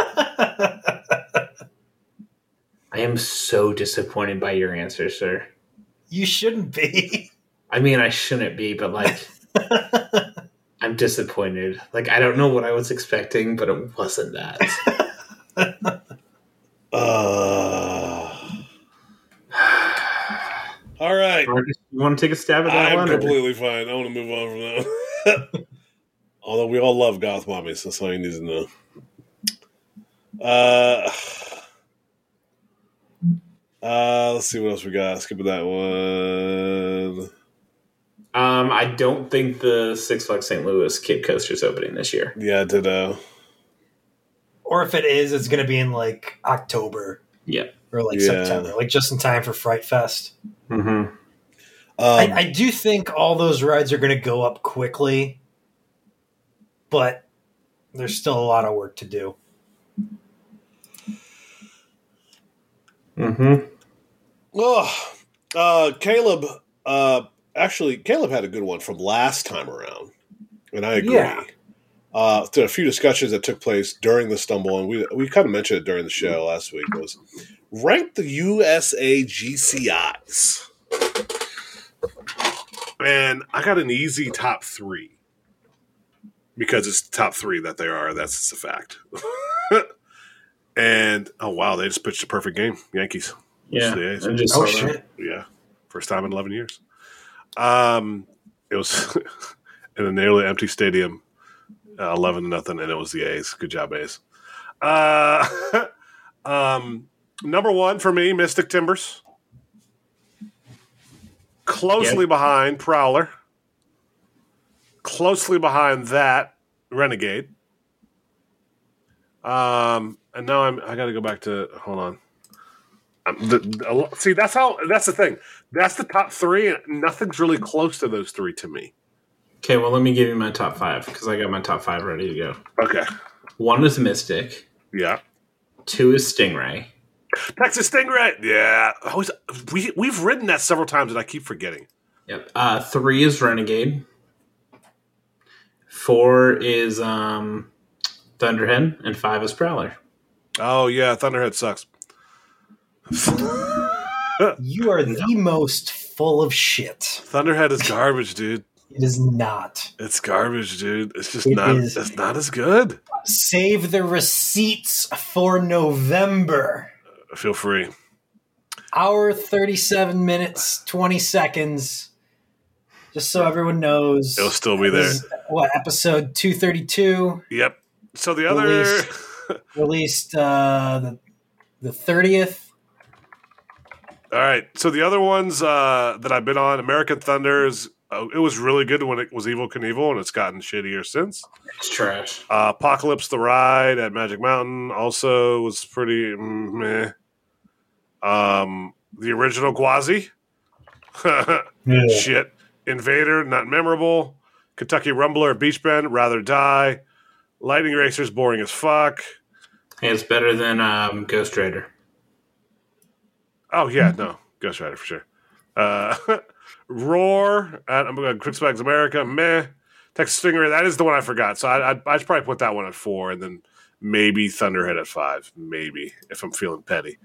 I am so disappointed by your answer, sir. you shouldn't be. I mean, I shouldn't be, but like, I'm disappointed. Like, I don't know what I was expecting, but it wasn't that. Uh, all right. You want to take a stab at that one? I'm one? or- completely fine. I want to move on from that. Although we all love goth mommies, that's all you need to know. Uh, uh, let's see what else we got. Skip that one. Um, I don't think the Six Flags St. Louis Kid Coaster is opening this year. Yeah, ditto. or if it is, it's going to be in like October Yeah. or like Yeah. September, like just in time for Fright Fest. Mm-hmm. Um, I, I do think all those rides are going to go up quickly, but there's still a lot of work to do. Mm-hmm. Oh, uh, Caleb. Uh, actually, Caleb had a good one from last time around, and I agree. Yeah. Uh, there a few discussions that took place during the stumble, and we we kind of mentioned it during the show last week. Was rank the USA GCIs, and I got an easy top three because it's the top three that they are. That's a fact. and oh wow, they just pitched a perfect game, Yankees. Yeah. the. Just Oh shit! Yeah, first time in eleven years. Um, it was in a nearly empty stadium, uh, eleven to nothing, and it was the A's. Good job, A's. Uh, um, number one for me, Mystic Timbers. Closely behind Prowler. Closely behind that Renegade. Um, and now I'm. I got to go back to. Hold on. Um, the, the- see, that's how. That's the thing. That's the top three, and nothing's really close to those three to me. Okay, well, let me give you my top five because I got my top five ready to go. Okay. One is Mystic. Yeah. Two is Stingray. Texas Stingray. Yeah. I was, we we've ridden that several times, and I keep forgetting. Yep. Uh, three is Renegade. Four is um, Thunderhead, and five is Prowler. Oh yeah, Thunderhead sucks. You are the most full of shit. Thunderhead is garbage, dude. It is not. It's garbage, dude. It's just It not. is. It's not as good. Save the receipts for November. Feel free. Hour 37 minutes, 20 seconds. Just so everyone knows. It'll still be there. What, episode 232 Yep. So the other. Released. released uh, the, the 30th. All right. So the other ones uh, that I've been on, American Thunders, uh, it was really good when it was Evel Knievel, and it's gotten shittier since. It's trash. Uh, Apocalypse the Ride at Magic Mountain also was pretty mm, meh. Um, the original Gwazi, shit. Invader, not memorable. Kentucky Rumbler, Beach Bend, Rather Die. Lightning Racers, boring as fuck. Hey, it's better than um, Ghost Rider. Oh yeah, no, Ghost Rider for sure. Uh, Roar at I'm going Quick Specs America, meh. Texas Stingray, that is the one I forgot. So I, I'd, I'd probably put that one at four, and then maybe Thunderhead at five, maybe if I'm feeling petty.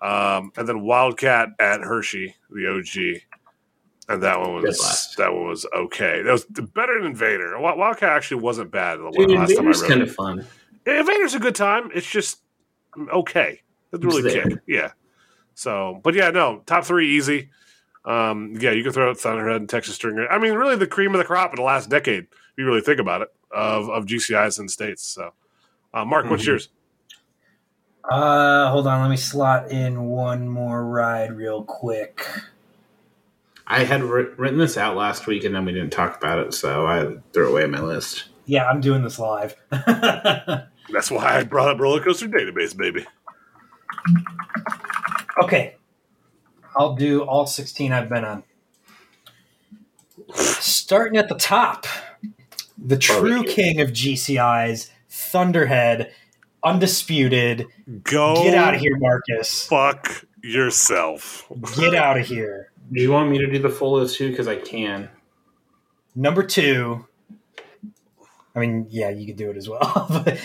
Um, and then Wildcat at Hershey, the OG, and that one was that one was okay. That was better than Invader. Wildcat actually wasn't bad the Dude, last time I Invader's kind of fun. Invader's a good time. It's just okay. Doesn't It's really kick. Yeah. So, but yeah, no, top three easy. Um, yeah, you can throw out Thunderhead and Texas Stingray. I mean, really the cream of the crop in the last decade, if you really think about it, of, of GCIs and States. So, uh, Mark, what's Mhm. yours? Uh, hold on. Let me slot in one more ride real quick. I had writ- written this out last week and then we didn't talk about it, so I threw away my list. Yeah, I'm doing this live. That's why I brought up Roller Coaster Database, baby. Okay. I'll do all 16 I've been on. Starting at the top, the true Barbecue. king of GCIs, Thunderhead, undisputed. Go Get out of here, Marcus. fuck yourself. Get out of here. Do you want me to do the full list too? Because I can. Number two. I mean, yeah, you could do it as well. but,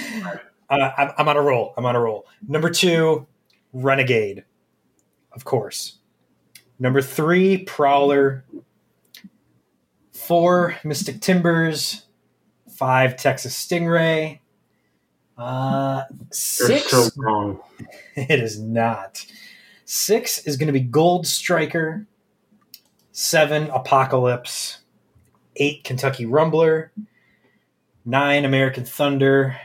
uh, I'm, I'm on a roll. I'm on a roll. Number two, Renegade, of course. Number three, Prowler. Four, Mystic Timbers. Five, Texas Stingray. Uh, six. so wrong. It is not. Six is going to be Gold Striker. Seven, Apocalypse. Eight, Kentucky Rumbler. Nine, American Thunder.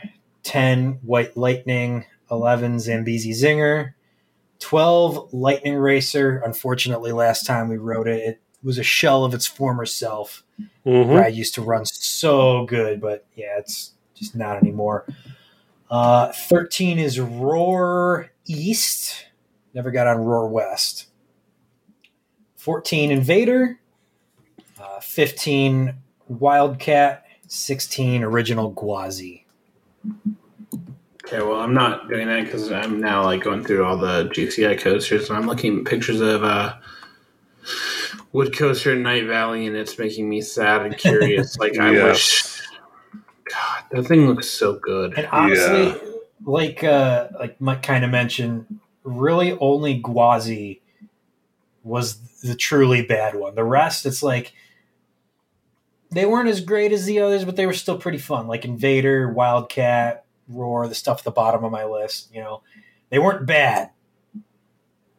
Ten, White Lightning. Eleven, Zambezi Zinger. Twelve, Lightning Racer. Unfortunately, last time we wrote it, it was a shell of its former self. Mm-hmm. Brad used to run so good, but yeah, it's just not anymore. Uh, 13 is Roar East. Never got on Roar West. 14 Invader. Uh, 15 Wildcat. 16 Original Gwazi. Okay, well, I'm not doing that because I'm now like going through all the GCI coasters and I'm looking at pictures of uh, Wood Coaster in Knight Valley, and it's making me sad and curious. like I Yeah. wish. God, that thing looks so good. And honestly, Yeah. like uh, like Mike kind of mentioned, really only Gwazi was the truly bad one. The rest, it's like they weren't as great as the others, but they were still pretty fun. Like Invader, Wildcat, Roar, the stuff at the bottom of my list. You know, they weren't bad.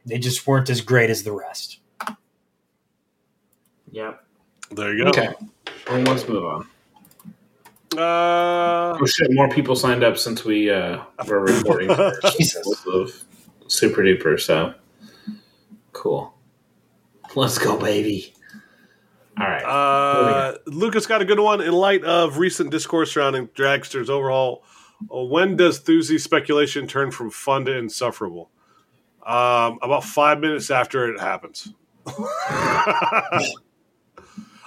They just weren't as great as the rest. Yep. There you go. Okay. Well, let's move on. Uh, Oh shit! More people signed up since we uh, were recording Jesus. of Super Duper. So cool. Let's go, baby. All right. Uh, Lucas got a good one. In light of recent discourse surrounding Dragster's overhaul, when does Thuzy speculation turn from fun to insufferable? Um, about five minutes after it happens.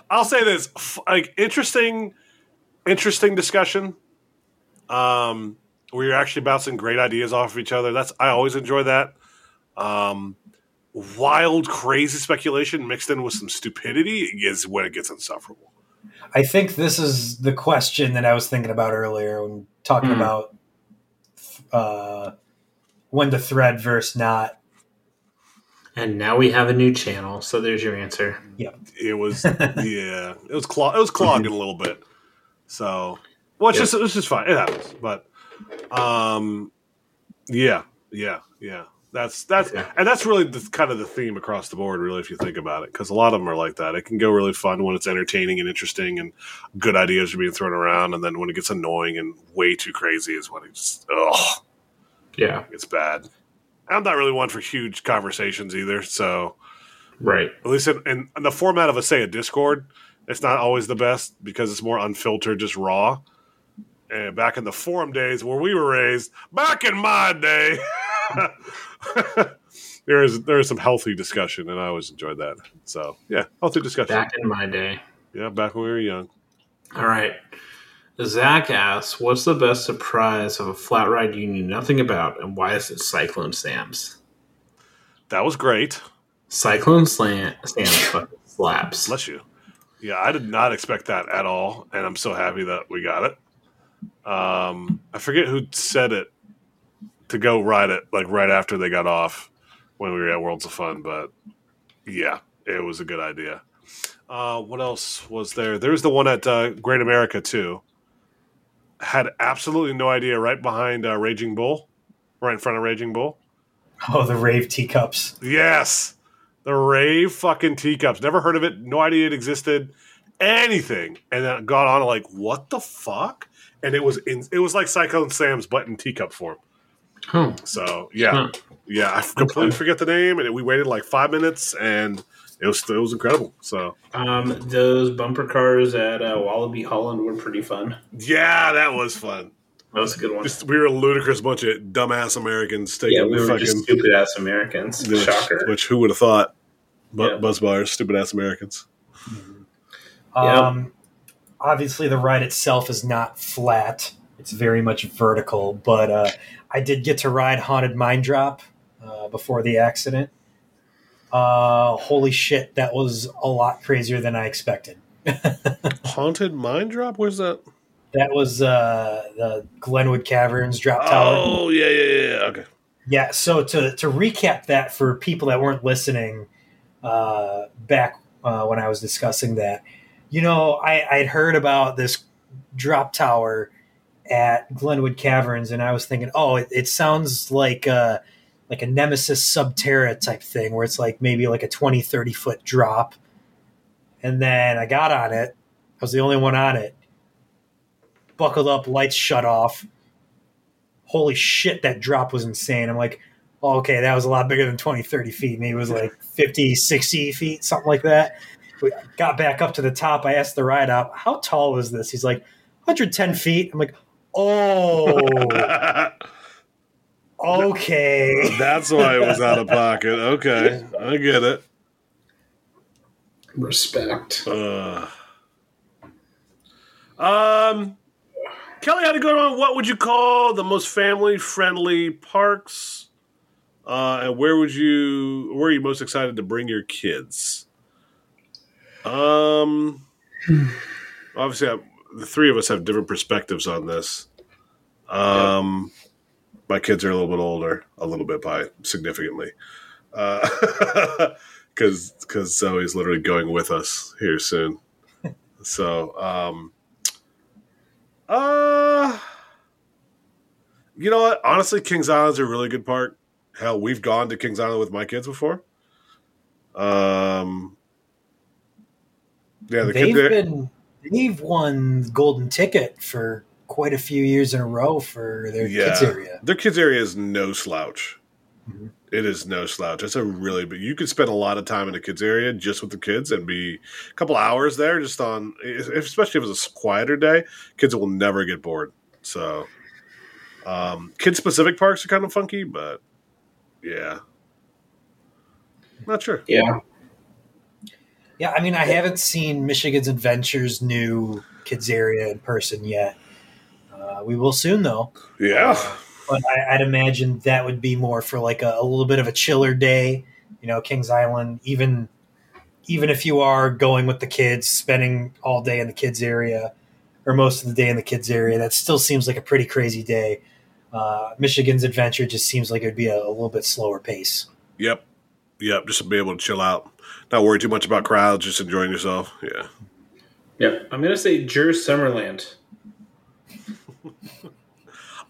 I'll say this: like interesting, interesting discussion. Um, where you're actually bouncing great ideas off of each other. That's I always enjoy that. Um, wild, crazy speculation mixed in with some stupidity is when it gets insufferable. I think this is the question that I was thinking about earlier when talking Hmm. about uh, when to thread versus not. and now we have a new channel. So there's your answer. Yeah, It was yeah, it was clog- it was clogging a little bit. So, well, it's Yeah. just it's just fine. It happens, but um, yeah, yeah, yeah. That's that's Yeah. and that's really the, kind of the theme across the board, really, if you think about it, because a lot of them are like that. It can go really fun when it's entertaining and interesting, and good ideas are being thrown around, and then when it gets annoying and way too crazy is when it's just oh, Yeah. it's bad. I'm not really one for huge conversations either, so Right. at least in, in, in the format of a say a Discord, it's not always the best because it's more unfiltered, just raw. And back in the forum days where we were raised, back in my day, there is there is some healthy discussion, and I always enjoyed that. So yeah, healthy discussion. Back in my day. Yeah, back when we were young. All right. Zach asks, "What's the best surprise of a flat ride you knew nothing about, and why is it Cyclone Sam's?" That was great. Cyclone Slam Sam's slaps. Bless you. Yeah, I did not expect that at all, and I'm so happy that we got it. Um, I forget who said it to go ride it like right after they got off when we were at Worlds of Fun, but yeah, it was a good idea. Uh, what else was there? There's the one at uh, Great America too. Had absolutely no idea. Right behind uh, Raging Bull, right in front of Raging Bull. Oh, the rave teacups. Yes. The rave fucking teacups. Never heard of it. No idea it existed. Anything. And then got on like, what the fuck? And it was in it was like Cyclone Sam's but in teacup form. Huh. So yeah. Huh. Yeah. I completely forget the name and we waited like five minutes and it was it was incredible. So Um, those bumper cars at uh, Walibi Holland were pretty fun. yeah, that was fun. That was a good one. Just we were a ludicrous bunch of dumbass Americans taking yeah, we were fucking just stupid ass Americans. which, Shocker. which who would have thought? Bu- Yeah. Buzz bars, stupid ass Americans. Yeah. Um, obviously, the ride itself is not flat; it's very much vertical. But uh, I did get to ride Haunted Mine Drop. uh, before the accident. Uh, holy shit, that was a lot crazier than I expected. Haunted Mine Drop? Where's that? That was uh, the Glenwood Caverns drop tower. Oh, yeah, yeah, yeah. yeah. Okay. Yeah, so to, to recap that for people that weren't listening uh, back uh, when I was discussing that, you know, I, I'd heard about this drop tower at Glenwood Caverns, and I was thinking, oh, it, it sounds like a, like a Nemesis Subterra type thing, where it's like maybe like a 20, 30 foot drop. And then I got on it. I was the only one on it. Buckled up, lights shut off. Holy shit, that drop was insane. I'm like, oh, okay, that was a lot bigger than 20, 30 feet. Maybe it was like 50, 60 feet, something like that. We got back up to the top. I asked the ride out, how tall is this? He's like, 110 feet. I'm like, oh, okay. That's why it was out of pocket. Okay, I get it. Respect. Uh, um, Kelly had a good one. What would you call the most family friendly parks? Uh, and where would you? Where are you most excited to bring your kids? Um, obviously, I, the three of us have different perspectives on this. Um, my kids are a little bit older, a little bit by significantly, because because Zoe's literally going with us here soon. so, um, uh, you know what? Honestly, Kings Island's a really good park. Hell, we've gone to Kings Island with my kids before. Um, yeah, the they've kid there. been they've won golden ticket for quite a few years in a row for their Yeah. kids area. Their kids area is no slouch. Mhm. It is no slouch. It's a really, but you could spend a lot of time in the kids area just with the kids and be a couple hours there just on, especially if it's a quieter day. Kids will never get bored. So, um, kid specific parks are kind of funky, but yeah, not sure. Yeah. Yeah, I mean, I haven't seen Michigan's Adventures new kids area in person yet. Uh, we will soon, though. Yeah, But I, I'd imagine that would be more for like a, a little bit of a chiller day. You know, Kings Island. Even even if you are going with the kids, spending all day in the kids area, or most of the day in the kids area, that still seems like a pretty crazy day. Uh, Michigan's Adventure just seems like it would be a, a little bit slower pace. yep, yep. Just to be able to chill out, not worry too much about crowds, just enjoying yourself. Yeah. Yep. I'm gonna say Djurs Sommerland.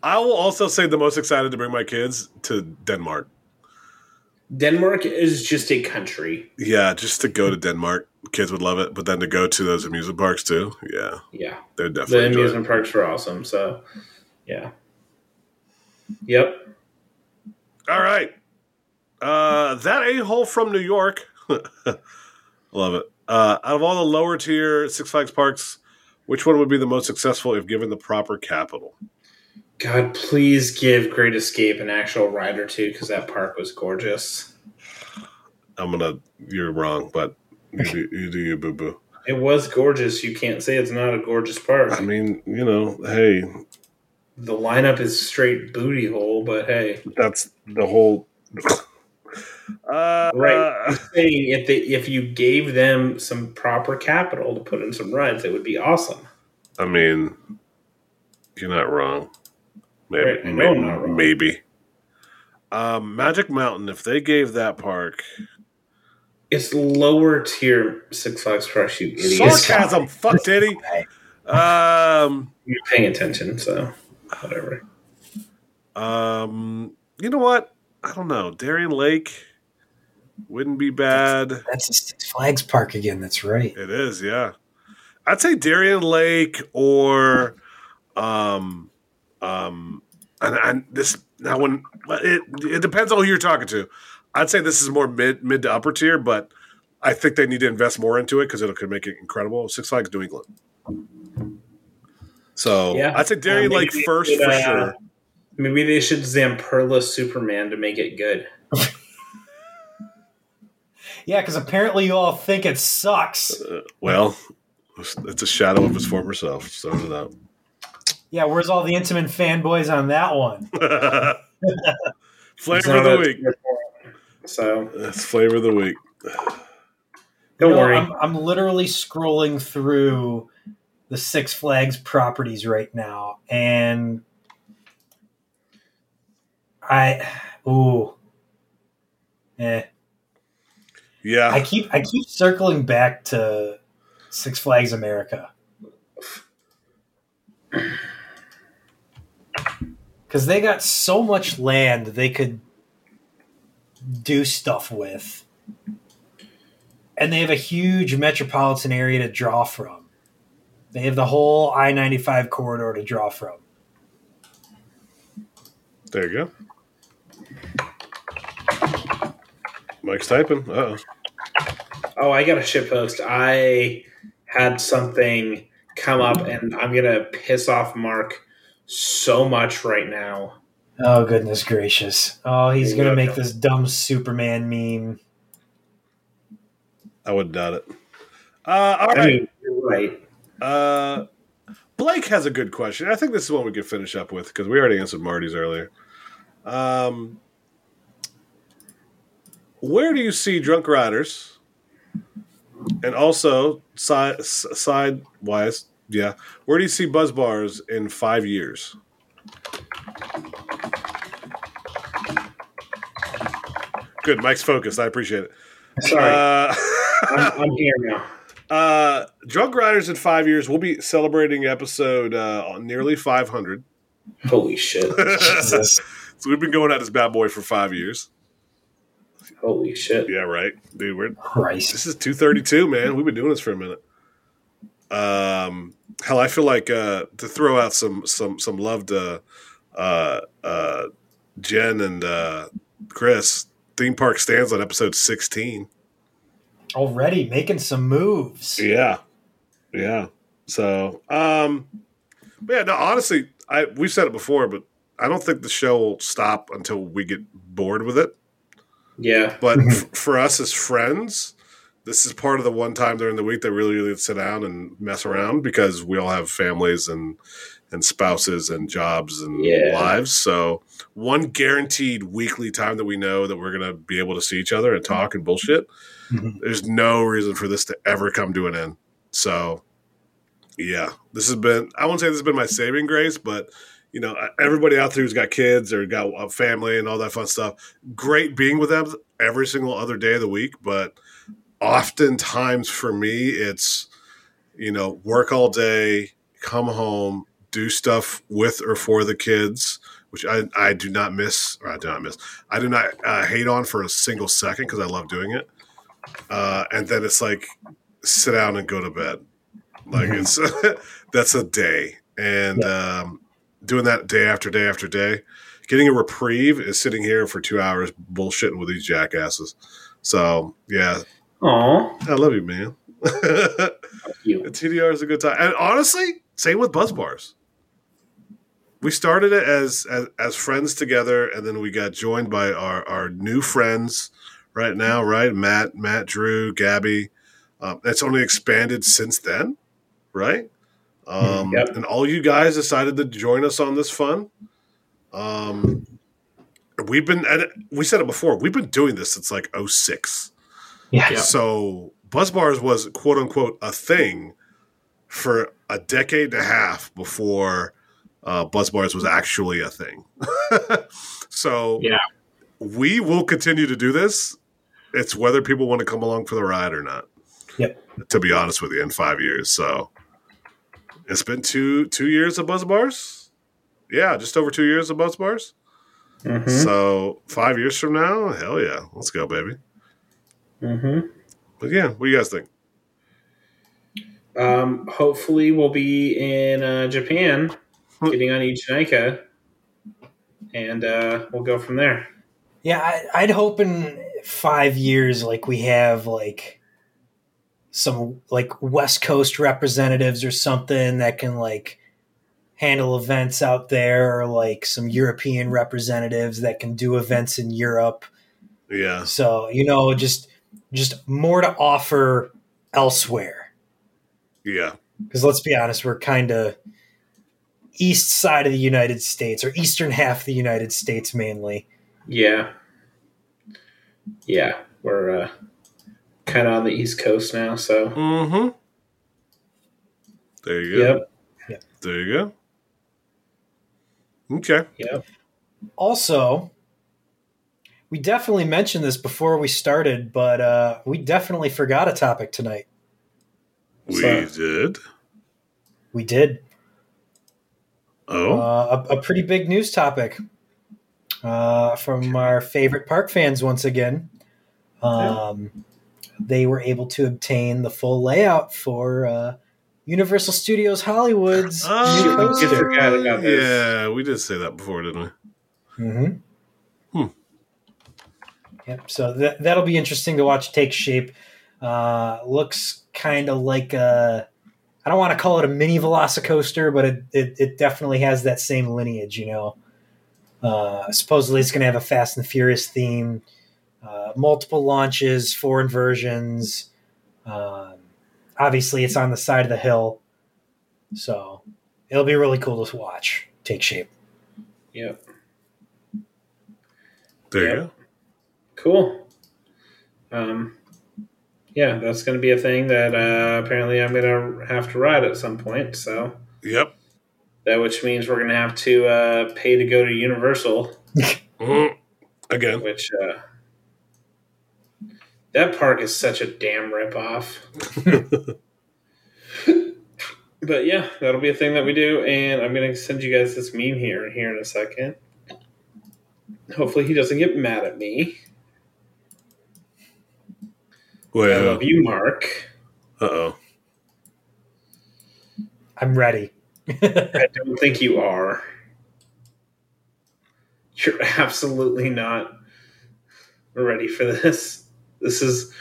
I will also say the most excited to bring my kids to Denmark. Denmark is just a country. Yeah, just to go to Denmark, kids would love it. But then to go to those amusement parks too, yeah, Yeah. they'd The definitely it. amusement parks were awesome. So, yeah. Yep. All right, uh, that a hole from New York, love it. Uh, out of all the lower tier Six Flags parks, which one would be the most successful if given the proper capital? God, please give Great Escape an actual ride or two because that park was gorgeous. I'm gonna. You're wrong, but you do you, do you boo boo. It was gorgeous. You can't say it's not a gorgeous park. I mean, you know, hey, the lineup is straight booty hole, but hey, that's the whole. Uh, Right. I'm saying if they if you gave them some proper capital to put in some rides, it would be awesome. I mean, you're not wrong. Maybe. Right, I know may- I'm not wrong. Maybe. Um, Magic Mountain, if they gave that park It's lower tier Six Flags Rush, you idiot. sarcasm, fuck Diddy. Um, You're paying attention, so whatever. um, you know what? I don't know. Darien Lake wouldn't be bad. That's a Six Flags park again. That's right. It is, yeah. I'd say Darien Lake or um um and, and this now when it it depends on who you're talking to. I'd say this is more mid mid to upper tier, but I think they need to invest more into it because it could make it incredible. Six Flags New England. So Yeah. I'd say Darien Uh, Lake first should, for uh, sure. Maybe they should Zamperla Superman to make it good. Yeah, because apparently you all think it sucks. Uh, well, it's a shadow of his former self. So is Yeah, where's all the Intamin fanboys on that one? that. Flavor of the week. So That's flavor of the week. don't You know, worry. I'm, I'm literally scrolling through the Six Flags properties right now, and I, ooh, eh. Yeah. I keep I keep circling back to Six Flags America because they got so much land they could do stuff with, and they have a huge metropolitan area to draw from. They have the whole I ninety five corridor to draw from. there you go. Mike's typing. Uh oh. Oh, I got a shit post. I had something come up, and I'm gonna piss off Mark so much right now. Oh goodness gracious! Oh, he's gonna Yeah. make this dumb Superman meme. I wouldn't doubt it. Uh, all I right. mean, you're right. Uh, Blake has a good question. I think this is one we could finish up with because we already answered Marty's earlier. Um, where do you see drunk riders? And also, side-wise, yeah, where do you see buzz bars in five years? Good, Mike's focused. I appreciate it. Sorry, Uh, I'm, I'm here now. Uh, Drunk Riders in five years. We'll be celebrating episode uh, nearly 500. Holy shit! Jesus so we've been going at this bad boy for five years. Holy shit! Yeah, right, dude. We're Christ! this is 232, man. We've been doing this for a minute. Um, hell, I feel like uh, to throw out some some some love to uh, uh, Jen and uh, Chris. Theme Park stands on episode 16. Already making some moves. Yeah, yeah. So, um, but yeah, no, honestly, I we've said it before, but I don't think the show will stop until we get bored with it. Yeah, But f- for us as friends, this is part of the one time during the week that we really, really sit down and mess around because we all have families and and spouses and jobs and Yeah. lives. So one guaranteed weekly time that we know that we're gonna be able to see each other and talk and bullshit. Mhm. There's no reason for this to ever come to an end. So yeah, this has been I won't say this has been my saving grace, but you know, everybody out there who's got kids or got a family and all that fun stuff, great being with them every single other day of the week. But oftentimes for me, it's, you know, work all day, come home, do stuff with or for the kids, which I, I do not miss, or I do not miss. I do not uh, hate on for a single second because I love doing it. Uh, and then it's like sit down and go to bed. Like it's that's a day, and um, doing that day after day after day, getting a reprieve is sitting here for two hours bullshitting with these jackasses. So yeah, Aw, I love you, man. you. TDR is a good time, and honestly, same with Buzz Bars. We started it as, as as friends together, and then we got joined by our our new friends right now. Right, Matt, Matt, Drew, Gabby. Um, it's only expanded since then, right? Um, Yep. And all you guys decided to join us on this fun. Um, we've been, and we said it before, we've been doing this since like 06. Yeah. Yeah. So Buzz Bars was quote unquote a thing for a decade and a half before uh, Buzz Bars was actually a thing. so Yeah. we will continue to do this. It's whether people want to come along for the ride or not. Yep. To be honest with you, in five years. So it's been two two years of Buzz Bars. Yeah, just over two years of Buzz Bars. Mm-hmm. So five years from now, hell yeah, let's go, baby. Mm-hmm. But yeah, what do you guys think? Um, hopefully, we'll be in uh, Japan, getting on Eejanaika, and uh, we'll go from there. Yeah, I, I'd hope in five years, like we have like some like West Coast representatives or something that can like handle events out there, or like some European representatives that can do events in Europe. Yeah, So you know, just just more to offer elsewhere. yeah, Because let's be honest, we're kind of east side of the United States or eastern half of the United States mainly. Yeah. Yeah, we're uh, kind of on the East Coast now, so. Mm-hmm. There you go. Yep. There you go. Okay. Yep. Also, we definitely mentioned this before we started, but uh, we definitely forgot a topic tonight. We So- did. We did Oh. uh, a, a pretty big news topic uh, from our favorite park fans once again. Um, they were able to obtain the full layout for uh, Universal Studios Hollywood's Oh, new we coaster. forgot about this. Yeah, we did say that before, didn't we? Mm-hmm. Hmm. Yep. So that that'll be interesting to watch take shape. Uh, looks kind of like a. I don't want to call it a mini Velocicoaster, but it, it, it definitely has that same lineage. You know. Uh, supposedly, it's going to have a Fast and Furious theme, uh, multiple launches, four inversions. Um, obviously, it's on the side of the hill, so it'll be really cool to watch take shape. Yep. There you Yep. go. Cool. Um, yeah, that's going to be a thing that uh, apparently I'm going to have to ride at some point. So Yep. that which means we're going to have to uh, pay to go to Universal, Mhm. Again. which uh, that park is such a damn ripoff. but yeah, that'll be a thing that we do, and I'm going to send you guys this meme here here in a second. Hopefully, he doesn't get mad at me. I love you, Mark. Uh oh. I'm ready. I don't think you are. You're absolutely not ready for this. This is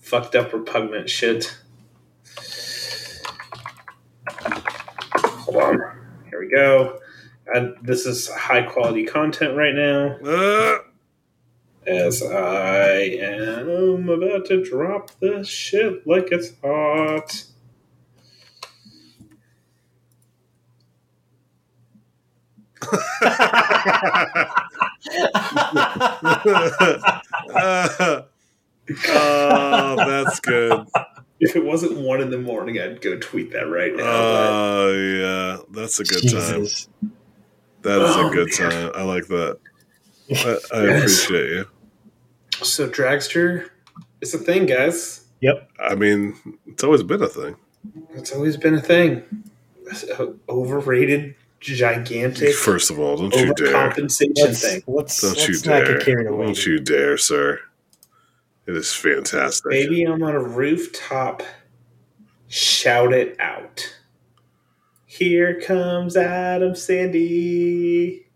fucked up repugnant shit. Hold on. Here we go. And this is high quality content right now Uh, as I am about to drop this shit like it's hot. oh, that's good. If it wasn't one in the morning, I'd go tweet that right now. but- Oh, yeah. That's a good time. Jesus. That is a Oh, good man. time. I like that. I, I Yes. appreciate you. So Dragster is a thing, guys. Yep. I mean, it's always been a thing. It's always been a thing. Overrated, gigantic, First of all, don't you dare. overcompensation Let's, thing. let's, Don't you let's not dare. get carried away. Don't you dare, sir. It is fantastic. Maybe I'm on a rooftop. Shout it out. Here comes Adam Sandy.